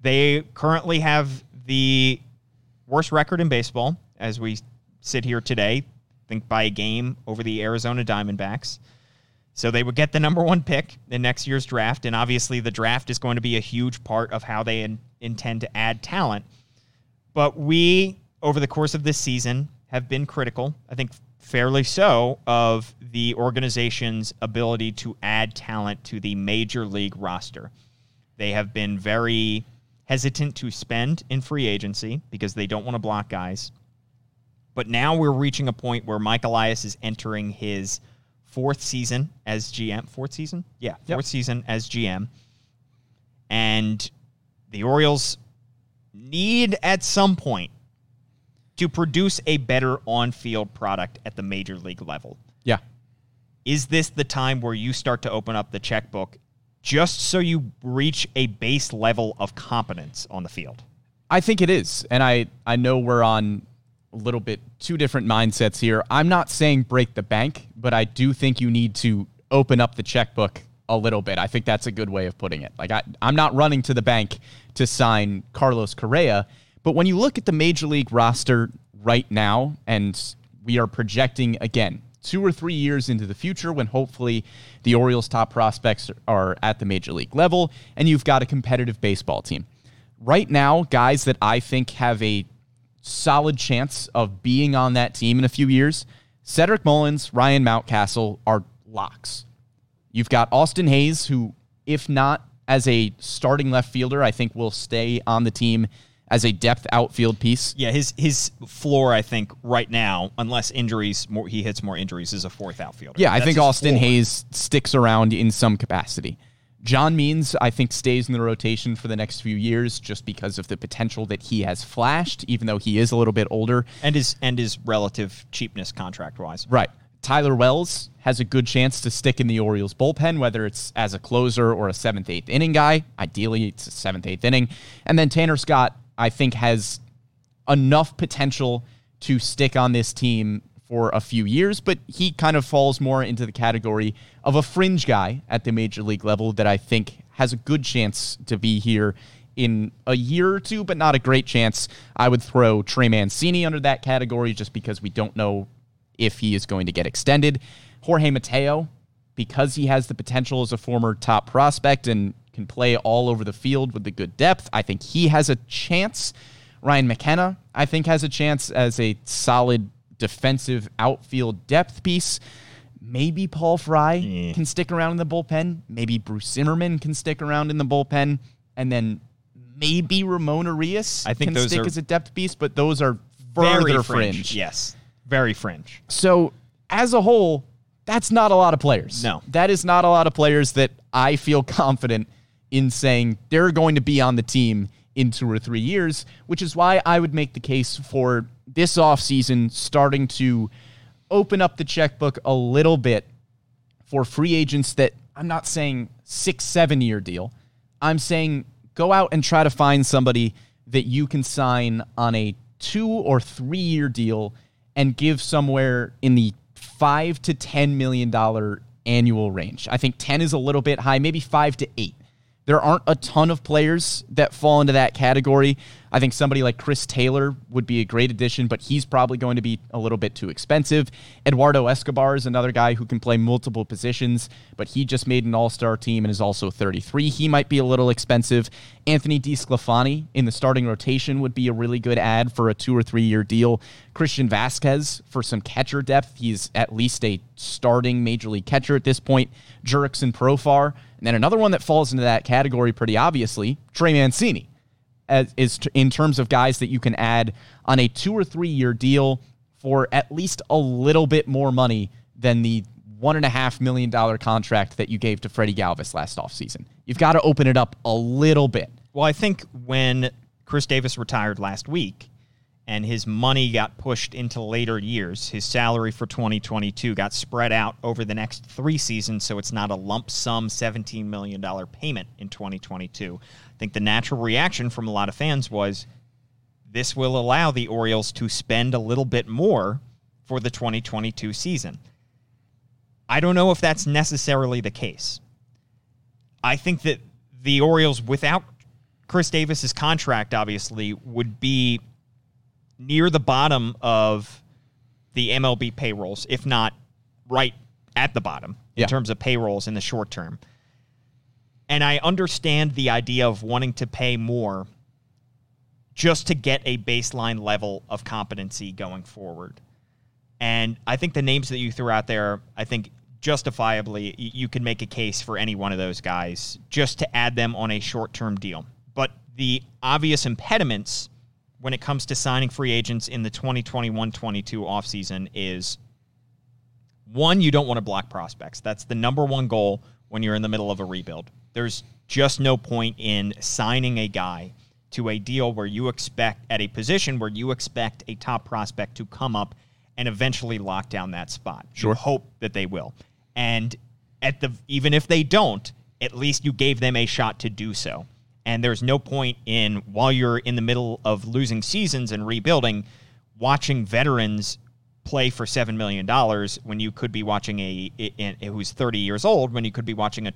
S5: They currently have the worst record in baseball as we sit here today, I think by a game over the Arizona Diamondbacks. So they would get the number one pick in next year's draft. And obviously, the draft is going to be a huge part of how they in, intend to add talent. But we, over the course of this season, have been critical, I think fairly so, of the organization's ability to add talent to the major league roster. They have been very hesitant to spend in free agency because they don't want to block guys. But now we're reaching a point where Mike Elias is entering his fourth season as GM. Fourth season? Yeah, fourth season as GM. And the Orioles need at some point to produce a better on field product at the major league level.
S6: Yeah.
S5: Is this the time where you start to open up the checkbook just so you reach a base level of competence on the field?
S6: I think it is. And I, I know we're on a little bit two different mindsets here. I'm not saying break the bank, but I do think you need to open up the checkbook a little bit. I think that's a good way of putting it. Like I, I'm not running to the bank to sign Carlos Correa, but when you look at the major league roster right now, and we are projecting again two or three years into the future when hopefully the Orioles' top prospects are at the major league level, and you've got a competitive baseball team. Right now, guys that I think have a solid chance of being on that team in a few years, Cedric Mullins, Ryan Mountcastle are locks. You've got Austin Hays, who, if not as a starting left fielder, I think will stay on the team as a depth outfield piece.
S5: Yeah, his his floor, I think, right now, unless injuries, more he hits more injuries, is a fourth outfielder.
S6: Yeah, I think Austin
S5: floor.
S6: Hays sticks around in some capacity. John Means, I think, stays in the rotation for the next few years just because of the potential that he has flashed, even though he is a little bit older.
S5: and his and his relative cheapness contract wise.
S6: Right. Tyler Wells has a good chance to stick in the Orioles bullpen, whether it's as a closer or a seventh, eighth inning guy. Ideally, it's a seventh, eighth inning. And then Tanner Scott, I think, has enough potential to stick on this team for a few years, but he kind of falls more into the category of a fringe guy at the major league level that I think has a good chance to be here in a year or two, but not a great chance. I would throw Trey Mancini under that category just because we don't know if he is going to get extended. Jorge Mateo, because he has the potential as a former top prospect and can play all over the field with the good depth, I think he has a chance. Ryan McKenna, I think, has a chance as a solid defensive outfield depth piece. Maybe Paul Fry can stick around in the bullpen. Maybe Bruce Zimmermann can stick around in the bullpen. And then maybe Ramon Urias
S5: I think
S6: can
S5: those
S6: stick
S5: are
S6: as a depth piece, but those are
S5: Very
S6: further
S5: fringe.
S6: fringe.
S5: Yes, very fringe.
S6: So, as a whole, that's not a lot of players.
S5: No.
S6: That is not a lot of players that I feel confident in saying they're going to be on the team in two or three years, which is why I would make the case for this offseason starting to open up the checkbook a little bit for free agents that I'm not saying six, seven year deal. I'm saying go out and try to find somebody that you can sign on a two or three year deal and give somewhere in the five to ten million dollar annual range. I think 10 is a little bit high, maybe five to eight. There aren't a ton of players that fall into that category. I think somebody like Chris Taylor would be a great addition, but he's probably going to be a little bit too expensive. Eduardo Escobar is another guy who can play multiple positions, but he just made an all star team and is also 33. He might be a little expensive. Anthony DeSclafani in the starting rotation would be a really good ad for a two or three year deal. Christian Vazquez for some catcher depth. He's at least a starting major league catcher at this point. Jurickson Profar. And then another one that falls into that category pretty obviously, Trey Mancini as, is t- in terms of guys that you can add on a two or three year deal for at least a little bit more money than the one and a half million dollar contract that you gave to Freddie Galvis last offseason. You've got to open it up a little bit.
S5: Well, I think when Chris Davis retired last week and his money got pushed into later years, his salary for 2022 got spread out over the next three seasons, so it's not a lump sum $17 million payment in 2022. I think the natural reaction from a lot of fans was this will allow the Orioles to spend a little bit more for the 2022 season. I don't know if that's necessarily the case. I think that the Orioles, without Chris Davis's contract, obviously, would be near the bottom of the MLB payrolls, if not right at the bottom in
S6: Yeah.
S5: terms of payrolls in the short term. And I understand the idea of wanting to pay more just to get a baseline level of competency going forward. And I think the names that you threw out there, I think justifiably, you can make a case for any one of those guys just to add them on a short term deal. But the obvious impediments when it comes to signing free agents in the 2021 22 offseason is one, you don't want to block prospects. That's the number one goal when you're in the middle of a rebuild. There's just no point in signing a guy to a deal where you expect, at a position where you expect a top prospect to come up and eventually lock down that spot.
S6: Sure.
S5: You hope that they will. And at the even if they don't, at least you gave them a shot to do so. And there's no point in while you're in the middle of losing seasons and rebuilding, watching veterans play for seven million dollars when you could be watching a, a, a who's 30 years old when you could be watching a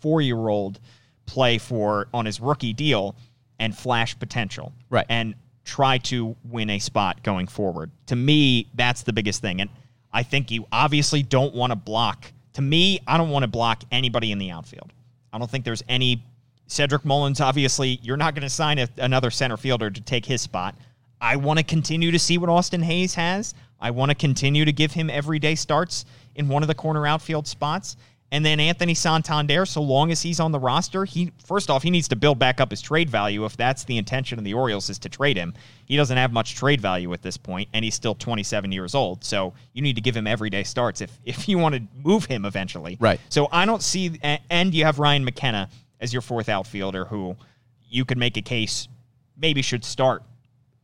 S5: 24 year old play for on his rookie deal and flash potential
S6: Right.
S5: and try to win a spot going forward to me that's the biggest thing and i think you obviously don't want to block to me i don't want to block anybody in the outfield i don't think there's any cedric mullins obviously you're not going to sign a, another center fielder to take his spot I want to continue to see what Austin Hays has. I want to continue to give him everyday starts in one of the corner outfield spots. And then Anthony Santander, so long as he's on the roster, he first off he needs to build back up his trade value if that's the intention of the Orioles is to trade him. He doesn't have much trade value at this point, and he's still 27 years old. So you need to give him everyday starts if if you want to move him eventually.
S6: Right.
S5: So I don't see, and you have Ryan McKenna as your fourth outfielder, who you could make a case maybe should start,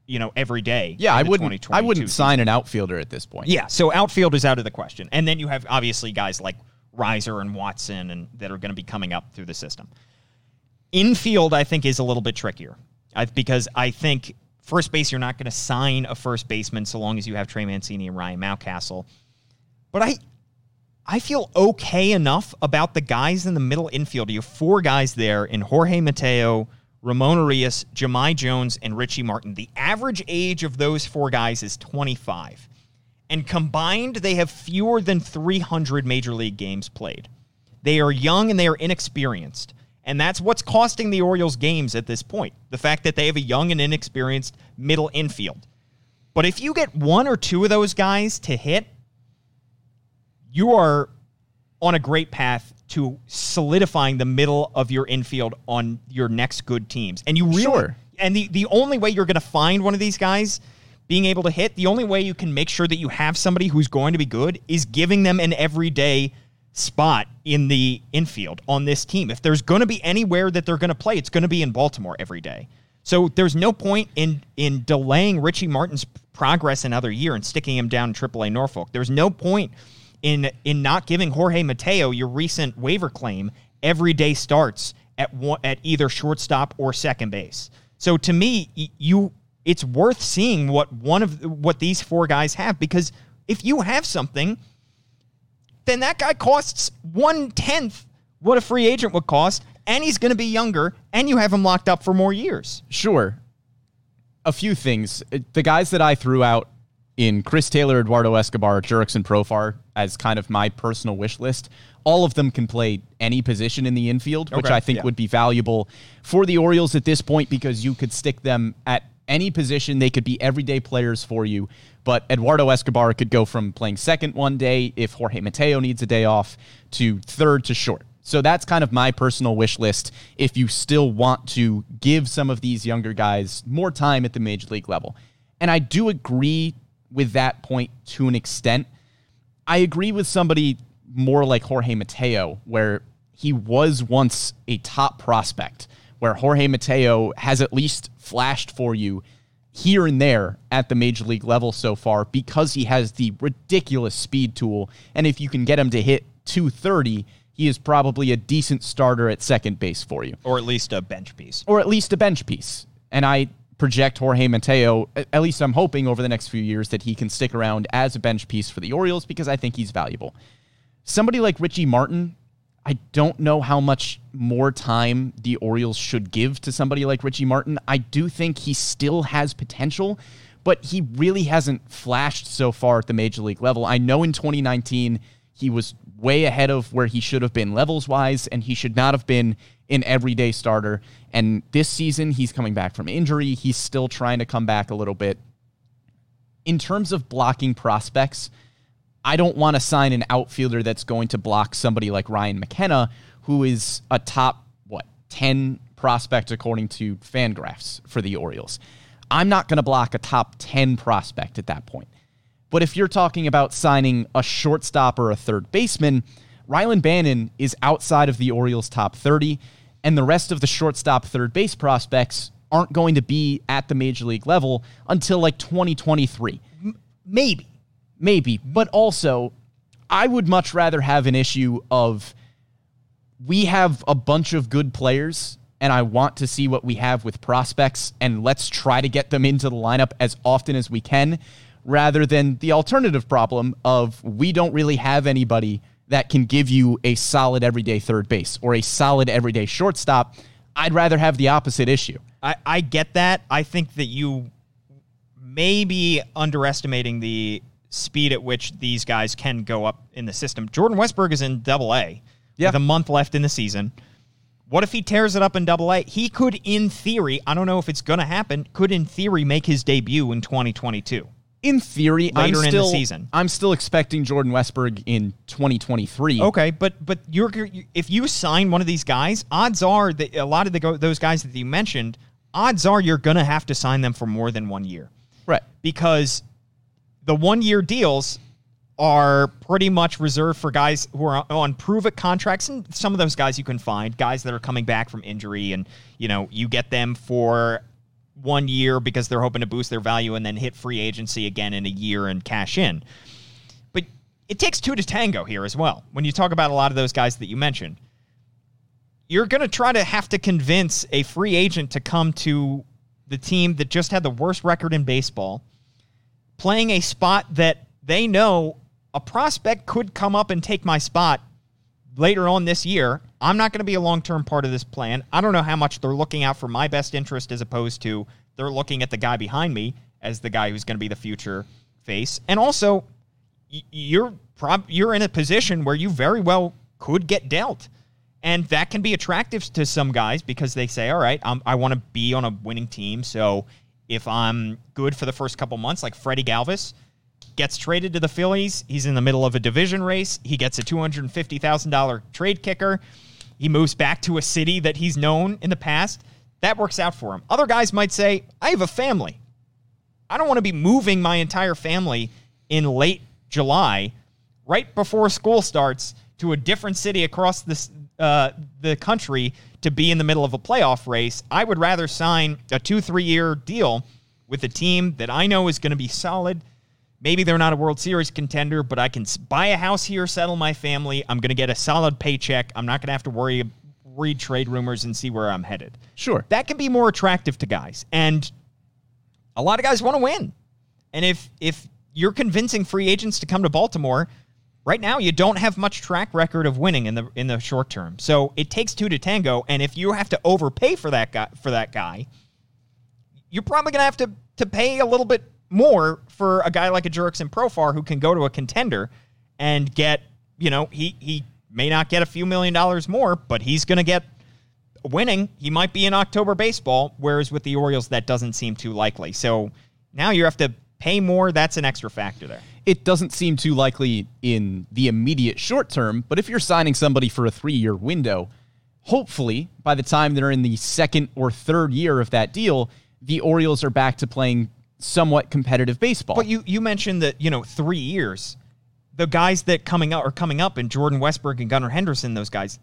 S5: you know, every day.
S6: Yeah, I wouldn't. I wouldn't
S5: season.
S6: sign an outfielder at this point.
S5: Yeah, so outfield is out of the question, and then you have obviously guys like Rizer and Watson, and that are going to be coming up through the system. Infield, I think, is a little bit trickier I, because I think first base you're not going to sign a first baseman so long as you have Trey Mancini and Ryan Mountcastle. But I, I feel okay enough about the guys in the middle infield. You have four guys there in Jorge Mateo, Ramon Urias, Jahmai Jones, and Richie Martin. The average age of those four guys is 25. And combined, they have fewer than 300 major league games played. They are young and they are inexperienced. And that's what's costing the Orioles games at this point. The fact that they have a young and inexperienced middle infield. But if you get one or two of those guys to hit, you are on a great path to solidifying the middle of your infield on your next good teams. And you really
S6: Sure.
S5: and the, the only way you're going to find one of these guys being able to hit, the only way you can make sure that you have somebody who's going to be good is giving them an everyday spot in the infield on this team. If there's going to be anywhere that they're going to play, it's going to be in Baltimore every day. So there's no point in in delaying Richie Martin's progress another year and sticking him down in AAA Norfolk. There's no point in in not giving Jorge Mateo your recent waiver claim every day starts at one, at either shortstop or second base. So to me, you it's worth seeing what one of what these four guys have because if you have something, then that guy costs one tenth what a free agent would cost, and he's going to be younger, and you have him locked up for more years.
S6: Sure. A few things. The guys that I threw out in Chris Taylor, Eduardo Escobar, Jurickson Profar as kind of my personal wish list, all of them can play any position in the infield, which
S5: Okay,
S6: I think
S5: yeah.
S6: would be valuable for the Orioles at this point because you could stick them at any position. They could be everyday players for you. But Eduardo Escobar could go from playing second one day if Jorge Mateo needs a day off to third to short. So that's kind of my personal wish list if you still want to give some of these younger guys more time at the major league level. And I do agree with that point to an extent. I agree with somebody more like Jorge Mateo, where he was once a top prospect, where Jorge Mateo has at least flashed for you here and there at the major league level so far because he has the ridiculous speed tool. And if you can get him to hit 230, he is probably a decent starter at second base for you
S5: Or at least a bench piece.
S6: or at least a bench piece. And I project Jorge Mateo, at least I'm hoping over the next few years that he can stick around as a bench piece for the Orioles because I think he's valuable. Somebody like Richie Martin, I don't know how much more time the Orioles should give to somebody like Richie Martin. I do think he still has potential, but he really hasn't flashed so far at the major league level. I know in 2019 he was way ahead of where he should have been levels wise, and he should not have been an everyday starter. And this season, he's coming back from injury. He's still trying to come back a little bit. In terms of blocking prospects, I don't want to sign an outfielder that's going to block somebody like Ryan McKenna, who is a top, what, 10 prospect according to Fangraphs for the Orioles. I'm not going to block a top 10 prospect at that point. But if you're talking about signing a shortstop or a third baseman, Rylan Bannon is outside of the Orioles' top 30, and the rest of the shortstop third base prospects aren't going to be at the major league level until like 2023.
S5: Maybe.
S6: Maybe. But also, I would much rather have an issue of we have a bunch of good players and I want to see what we have with prospects and let's try to get them into the lineup as often as we can rather than the alternative problem of we don't really have anybody that can give you a solid everyday third base or a solid everyday shortstop. I'd rather have the opposite issue.
S5: I, I get that. I think that you may be underestimating the speed at which these guys can go up in the system. Jordan Westburg is in double A
S6: Yeah.
S5: with a month left in the season. What if he tears it up in double A? He could, in theory, I don't know if it's going to happen, could, in theory, make his debut in 2022.
S6: In theory, I'm
S5: Later in the season.
S6: I'm still expecting Jordan Westburg in 2023.
S5: Okay, but but you're if you sign one of these guys, odds are that a lot of the go, those guys that you mentioned, odds are you're going to have to sign them for more than one year.
S6: Right.
S5: because the one year deals are pretty much reserved for guys who are on prove it contracts and some of those guys you can find guys that are coming back from injury and you know you get them for one year because they're hoping to boost their value and then hit free agency again in a year and cash in. But it takes two to tango here as well. When you talk about a lot of those guys that you mentioned you're going to try to have to convince a free agent to come to the team that just had the worst record in baseball, playing a spot that they know a prospect could come up and take my spot later on this year. I'm not going to be a long term part of this plan. I don't know how much they're looking out for my best interest as opposed to they're looking at the guy behind me as the guy who's going to be the future face. And also, you're prob- you're in a position where you very well could get dealt. And that can be attractive to some guys because they say, all right, I want to be on a winning team. So if I'm good for the first couple months, like Freddie Galvis gets traded to the Phillies, he's in the middle of a division race. He gets a $250,000 trade kicker. He moves back to a city that he's known in the past. That works out for him. Other guys might say, I have a family. I don't want to be moving my entire family in late July, right before school starts, to a different city across this uh, the country to be in the middle of a playoff race. I would rather sign a two, three year deal with a team that I know is going to be solid. Maybe they're not a World Series contender, but I can buy a house here, settle my family. I'm going to get a solid paycheck. I'm not going to have to worry, read trade rumors and see where I'm headed.
S6: Sure.
S5: That can be more attractive to guys. And a lot of guys want to win. And if if you're convincing free agents to come to Baltimore, right now you don't have much track record of winning in the in the short term. So it takes two to tango. And if you have to overpay for that guy for that guy, you're probably gonna have to to pay a little bit more for a guy like a Jurickson Profar who can go to a contender and get, you know, he he may not get a few million dollars more, but he's gonna get winning. He might be in October baseball, whereas with the Orioles that doesn't seem too likely. So now you have to pay more. That's an extra factor there.
S6: It doesn't seem too likely in the immediate short term, but if you're signing somebody for a three year window, hopefully by the time they're in the second or third year of that deal, the Orioles are back to playing somewhat competitive baseball.
S5: But you you mentioned that you know three years, the guys that coming up are coming up, and Jordan Westburg and Gunnar Henderson, those guys.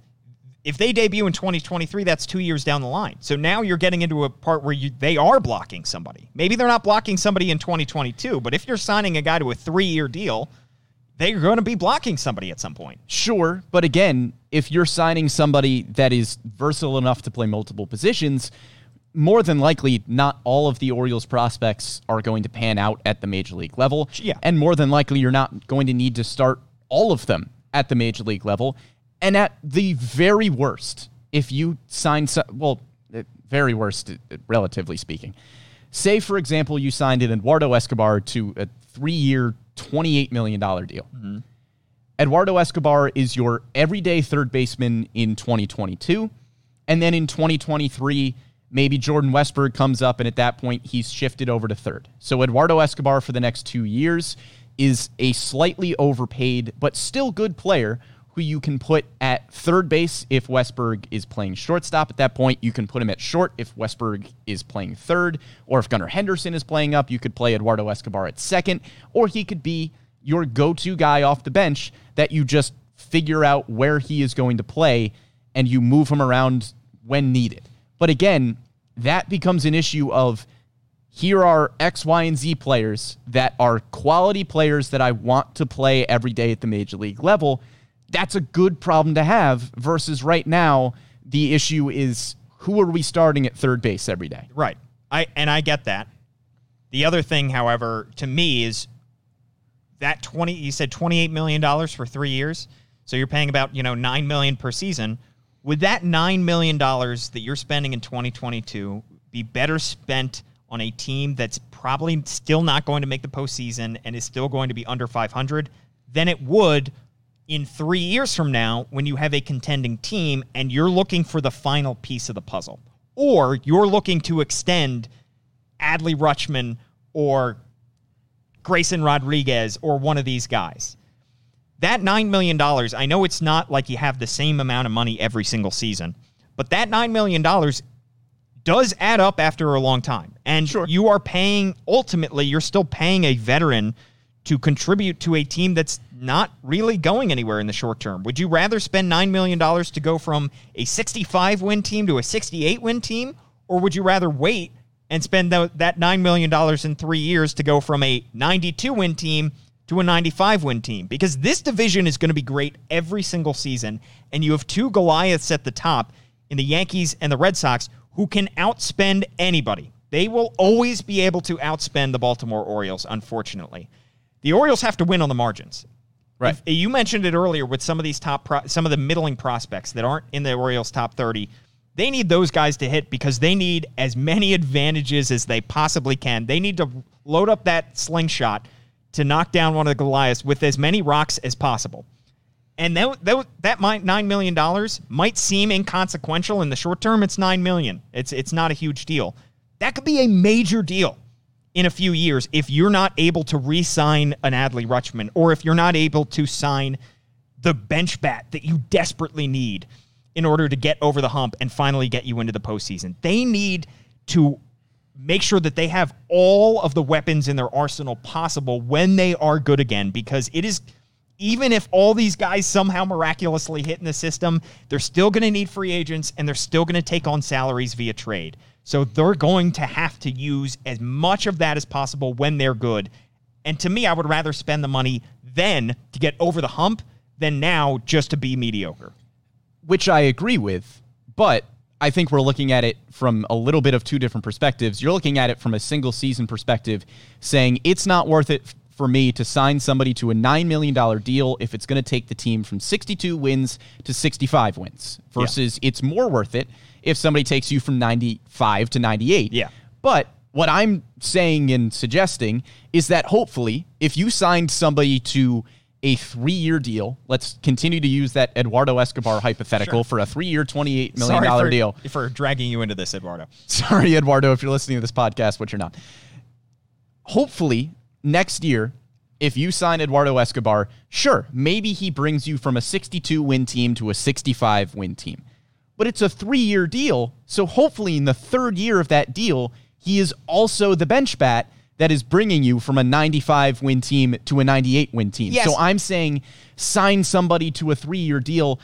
S5: If they debut in 2023, that's two years down the line. So now you're getting into a part where you they are blocking somebody. Maybe they're not blocking somebody in 2022, but if you're signing a guy to a three year deal, they're going to be blocking somebody at some point.
S6: Sure, but again, if you're signing somebody that is versatile enough to play multiple positions, more than likely not all of the Orioles prospects are going to pan out at the major league level.
S5: Yeah.
S6: And more than likely you're not going to need to start all of them at the major league level. And at the very worst, if you sign some, well, very worst, uh, relatively speaking, say for example you signed an Eduardo Escobar to a three-year, $28 million deal. Eduardo Escobar is your everyday third baseman in 2022. And then in 2023, maybe Jordan Westburg comes up, and at that point, he's shifted over to third. So Eduardo Escobar for the next two years is a slightly overpaid, but still good player who you can put at third base if Westburg is playing shortstop. At that point, you can put him at short if Westburg is playing third, or if Gunnar Henderson is playing up, you could play Eduardo Escobar at second, or he could be your go to guy off the bench that you just figure out where he is going to play and you move him around when needed. But again, that becomes an issue of here are X, Y, and Z players that are quality players that I want to play every day at the major league level. That's a good problem to have versus right now, the issue is who are we starting at third base every day?
S5: Right. I and I get that. The other thing, however, to me is that 20 you said 28 million dollars for 3 years. So you're paying about, you know, 9 million per season. Would that 9 million dollars that you're spending in 2022 be better spent on a team that's probably still not going to make the postseason and is still going to be under 500 than it would in three years from now when you have a contending team and you're looking for the final piece of the puzzle? Or you're looking to extend Adley Rutschman or Grayson Rodriguez or one of these guys. That $9 million, I know it's not like you have the same amount of money every single season, but that $9 million does add up after a long time. And you are paying, ultimately, you're still paying a veteran to contribute to a team that's not really going anywhere in the short term. Would you rather spend $9 million to go from a 65 win team to a 68 win team? Or would you rather wait and spend that $9 million in three years to go from a 92 win team to a 95 win team? Because this division is going to be great every single season. And you have two Goliaths at the top in the Yankees and the Red Sox who can outspend anybody. They will always be able to outspend the Baltimore Orioles, unfortunately. The Orioles have to win on the margins.
S6: Right.
S5: If- you mentioned it earlier with some of these top, pro- some of the middling prospects that aren't in the Orioles top 30. They need those guys to hit because they need as many advantages as they possibly can. They need to load up that slingshot to knock down one of the Goliaths with as many rocks as possible. And that, that, that might $9 million might seem inconsequential in the short term. It's 9 million. It's, it's not a huge deal. That could be a major deal in a few years if you're not able to re sign an Adley Rutschman or if you're not able to sign the bench bat that you desperately need in order to get over the hump and finally get you into the postseason. They need to make sure that they have all of the weapons in their arsenal possible when they are good again because it is even if all these guys somehow miraculously hit in the system, they're still going to need free agents and they're still going to take on salaries via trade. So they're going to have to use as much of that as possible when they're good. And to me, I would rather spend the money then to get over the hump than now just to be mediocre.
S6: which I agree with, but I think we're looking at it from a little bit of two different perspectives. You're looking at it from a single season perspective, saying it's not worth it for me to sign somebody to a $9 million deal if it's going to take the team from 62 wins to 65 wins, versus it's more worth it if somebody takes you from 95 to 98.
S5: Yeah.
S6: But what I'm saying and suggesting is that hopefully, if you signed somebody to a three year deal, let's continue to use that Eduardo Escobar hypothetical for a three year, $28 million
S5: Sorry for,
S6: deal.
S5: for dragging you into this, Eduardo.
S6: Sorry, Eduardo, if you're listening to this podcast, which you're not. Hopefully, next year, if you sign Eduardo Escobar, sure, maybe he brings you from a 62 win team to a 65 win team. But it's a three year deal. So hopefully, in the third year of that deal, he is also the bench bat that is bringing you from a 95 win team to a 98 win team.
S5: Yes.
S6: So I'm saying sign somebody to a three year deal.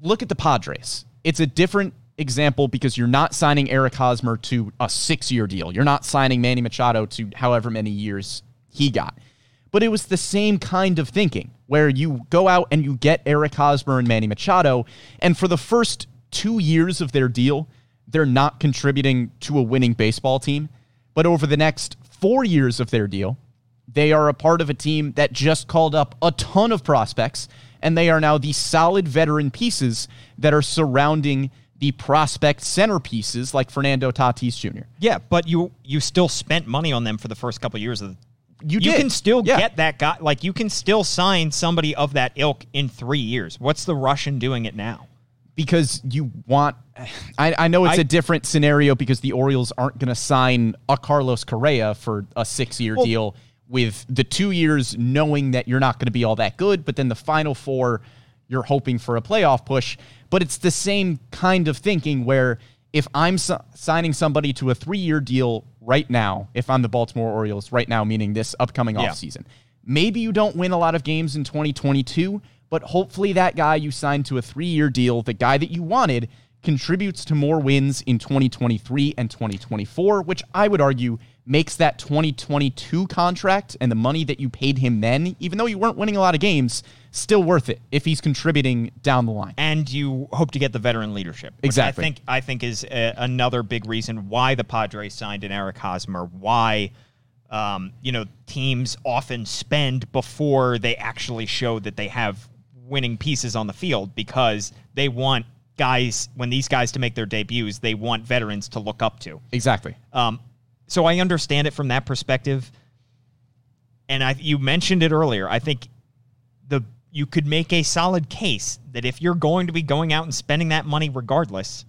S6: Look at the Padres. It's a different example because you're not signing Eric Hosmer to a six year deal. You're not signing Manny Machado to however many years he got. But it was the same kind of thinking where you go out and you get Eric Hosmer and Manny Machado, and for the first two years of their deal, they're not contributing to a winning baseball team. But over the next four years of their deal, they are a part of a team that just called up a ton of prospects, and they are now the solid veteran pieces that are surrounding the prospect centerpieces like Fernando Tatis Jr.
S5: Yeah, but you you still spent money on them for the first couple of years of the
S6: You
S5: you can still
S6: Yeah.
S5: get that guy like you can still sign somebody of that ilk in three years. What's the rush in doing it now?
S6: Because you want. I, I know it's
S5: I-
S6: a different scenario because the Orioles aren't going to sign a Carlos Correa for a six year
S5: Well-
S6: deal with the two years knowing that you're not going to be all that good, but then the final four, you're hoping for a playoff push. But it's the same kind of thinking where if I'm si- signing somebody to a three year deal right now, if I'm the Baltimore Orioles right now, meaning this upcoming
S5: Yeah.
S6: offseason, maybe you don't win a lot of games in 2022, but hopefully that guy you signed to a three year deal, the guy that you wanted, contributes to more wins in 2023 and 2024, which I would argue makes that 2022 contract and the money that you paid him then, even though you weren't winning a lot of games, still worth it if he's contributing down the line.
S5: and you hope to get the veteran leadership.
S6: Exactly.
S5: I think I think is a, another big reason why the Padres signed an Eric Hosmer. Why, um, you know, teams often spend before they actually show that they have winning pieces on the field because they want guys when these guys to make their debuts. They want veterans to look up to.
S6: Exactly.
S5: Um, so I understand it from that perspective. And I, you mentioned it earlier. I think the you could make a solid case that if you're going to be going out and spending that money regardless,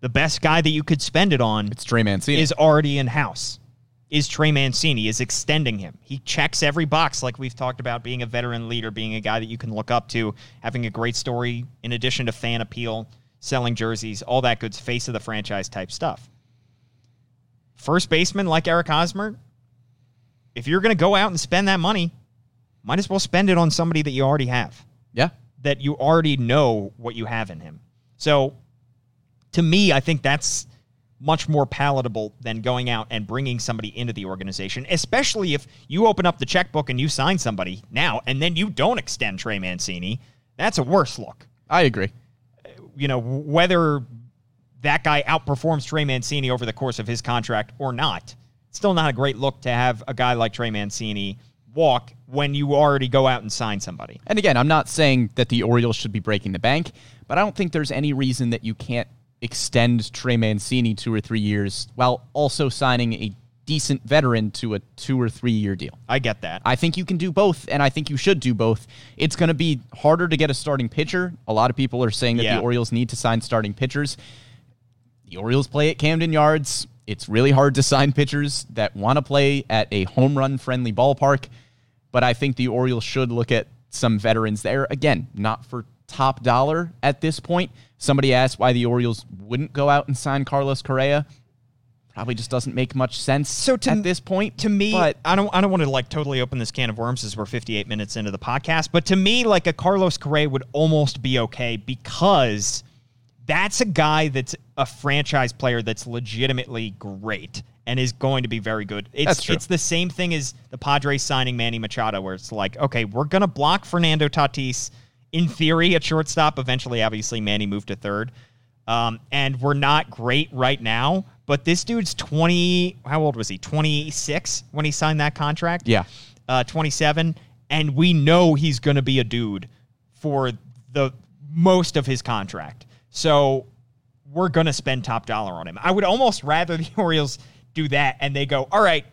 S5: the best guy that you could spend it on
S6: It's Trey Mancini.
S5: is already in house. Is Trey Mancini is extending him. He checks every box like we've talked about being a veteran leader, being a guy that you can look up to, having a great story in addition to fan appeal, selling jerseys, all that good face of the franchise type stuff. First baseman like Eric Hosmer, if you're going to go out and spend that money, might as well spend it on somebody that you already have
S6: yeah.
S5: that you already know what you have in him. So to me, I think that's much more palatable than going out and bringing somebody into the organization, especially if you open up the checkbook and you sign somebody now and then you don't extend Trey Mancini. That's a worse look.
S6: I agree.
S5: You know, whether that guy outperforms Trey Mancini over the course of his contract or not, it's still not a great look to have a guy like Trey Mancini walk when you already go out and sign somebody.
S6: And again, I'm not saying that the Orioles should be breaking the bank, but I don't think there's any reason that you can't extend Trey Mancini two or three years while also signing a decent veteran to a two or three year deal.
S5: I get that.
S6: I think you can do both, and I think you should do both. It's going to be harder to get a starting pitcher. A lot of people are saying that
S5: Yeah.
S6: the Orioles need to sign starting pitchers. The Orioles play at Camden Yards. It's really hard to sign pitchers that want to play at a home run friendly ballpark, but I think the Orioles should look at some veterans there. Again, not for top dollar at this point. Somebody asked why the Orioles wouldn't go out and sign Carlos Correa probably just doesn't make much sense
S5: So to
S6: at this point.
S5: to me,
S6: but
S5: I don't I don't want to like totally open this can of worms as we're 58 minutes into the podcast, but to me, like a Carlos Correa would almost be okay because that's a guy that's a franchise player that's legitimately great and is going to be very good. It's
S6: That's true.
S5: it's the same thing as the Padres signing Manny Machado, where it's like, okay, we're gonna block Fernando Tatis in theory at shortstop. Eventually, obviously, Manny moved to third. Um, and we're not great right now, but this dude's 20. How old was he? 26 when he signed that contract?
S6: Yeah.
S5: Uh, 27. And we know he's going to be a dude for the most of his contract. So we're going to spend top dollar on him. I would almost rather the Orioles do that and they go, all right,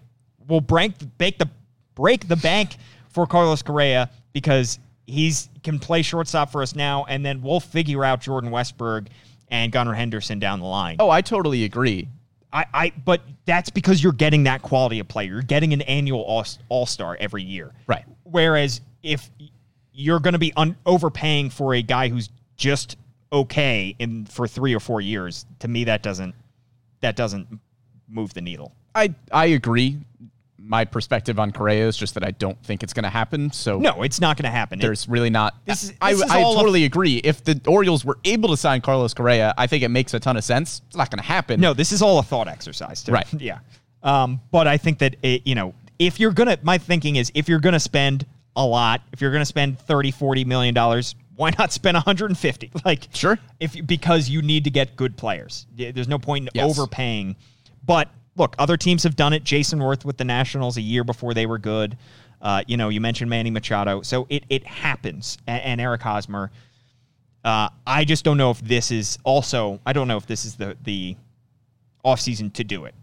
S5: we'll break, bake the, break the bank for Carlos Correa because he's can play shortstop for us now, and then we'll figure out Jordan Westburg and Gunnar Henderson down the line.
S6: oh, I totally agree.
S5: I, I, but that's because you're getting that quality of player. You're getting an annual all, star every year.
S6: Right.
S5: Whereas if you're going to be un- overpaying for a guy who's just okay in for three or four years, to me that doesn't that doesn't move the needle.
S6: I I agree. My perspective on Correa is just that I don't think it's going to happen. So
S5: No, it's not going to happen.
S6: There's really not.
S5: This is-
S6: I,
S5: is
S6: I
S5: a-
S6: totally agree. If the Orioles were able to sign Carlos Correa, I think it makes a ton of sense. It's not going to happen.
S5: No, this is all a thought exercise. To,
S6: Right.
S5: Yeah. Um, but I think that, it, you know, if you're going to, my thinking is if you're going to spend a lot, if you're going to spend 30, 40 million dollars, why not spend 150? Like,
S6: Sure.
S5: If you- because you need to get good players. There's no point in
S6: Yes.
S5: overpaying. But look, other teams have done it. Jayson Werth with the Nationals a year before they were good. Uh, you know, you mentioned Manny Machado. So it, it happens. And, and Eric Hosmer. Uh, I just don't know if this is also, I don't know if this is the, the offseason to do it.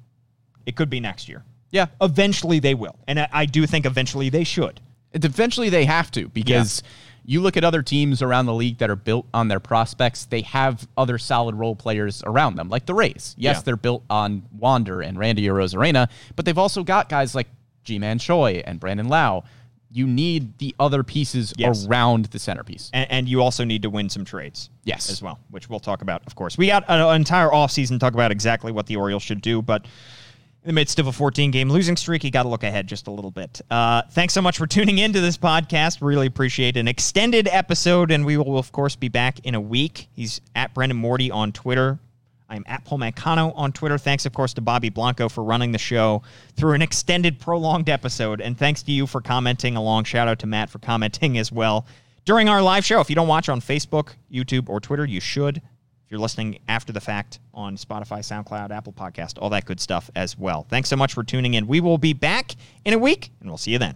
S5: It could be next year.
S6: Yeah.
S5: Eventually they will. And I, I do think eventually they should.
S6: Eventually, they have to because you look at other teams around the league that are built on their prospects. They have other solid role players around them, like the Rays. Yes,
S5: Yeah.
S6: they're built on Wander and Randy Arozarena, but they've also got guys like Ji-Man Choi and Brandon Lowe. You need the other pieces
S5: Yes.
S6: around the centerpiece.
S5: And, and you also need to win some trades.
S6: Yes.
S5: As well, which we'll talk about, of course. We got an entire offseason to talk about exactly what the Orioles should do, but in the midst of a 14 game losing streak, you got to look ahead just a little bit. Uh, thanks so much for tuning into this podcast. Really appreciate an extended episode, and we will, of course, be back in a week. He's at Brendan Morty on Twitter. I'm at Paul Mancano on Twitter. Thanks, of course, to Bobby Blanco for running the show through an extended, prolonged episode. And thanks to you for commenting along. Shout out to Matt for commenting as well during our live show. If you don't watch on Facebook, YouTube, or Twitter, you should. You're listening after the fact on Spotify, SoundCloud, Apple Podcast, all that good stuff as well. Thanks so much for tuning in. We will be back in a week, and we'll see you then.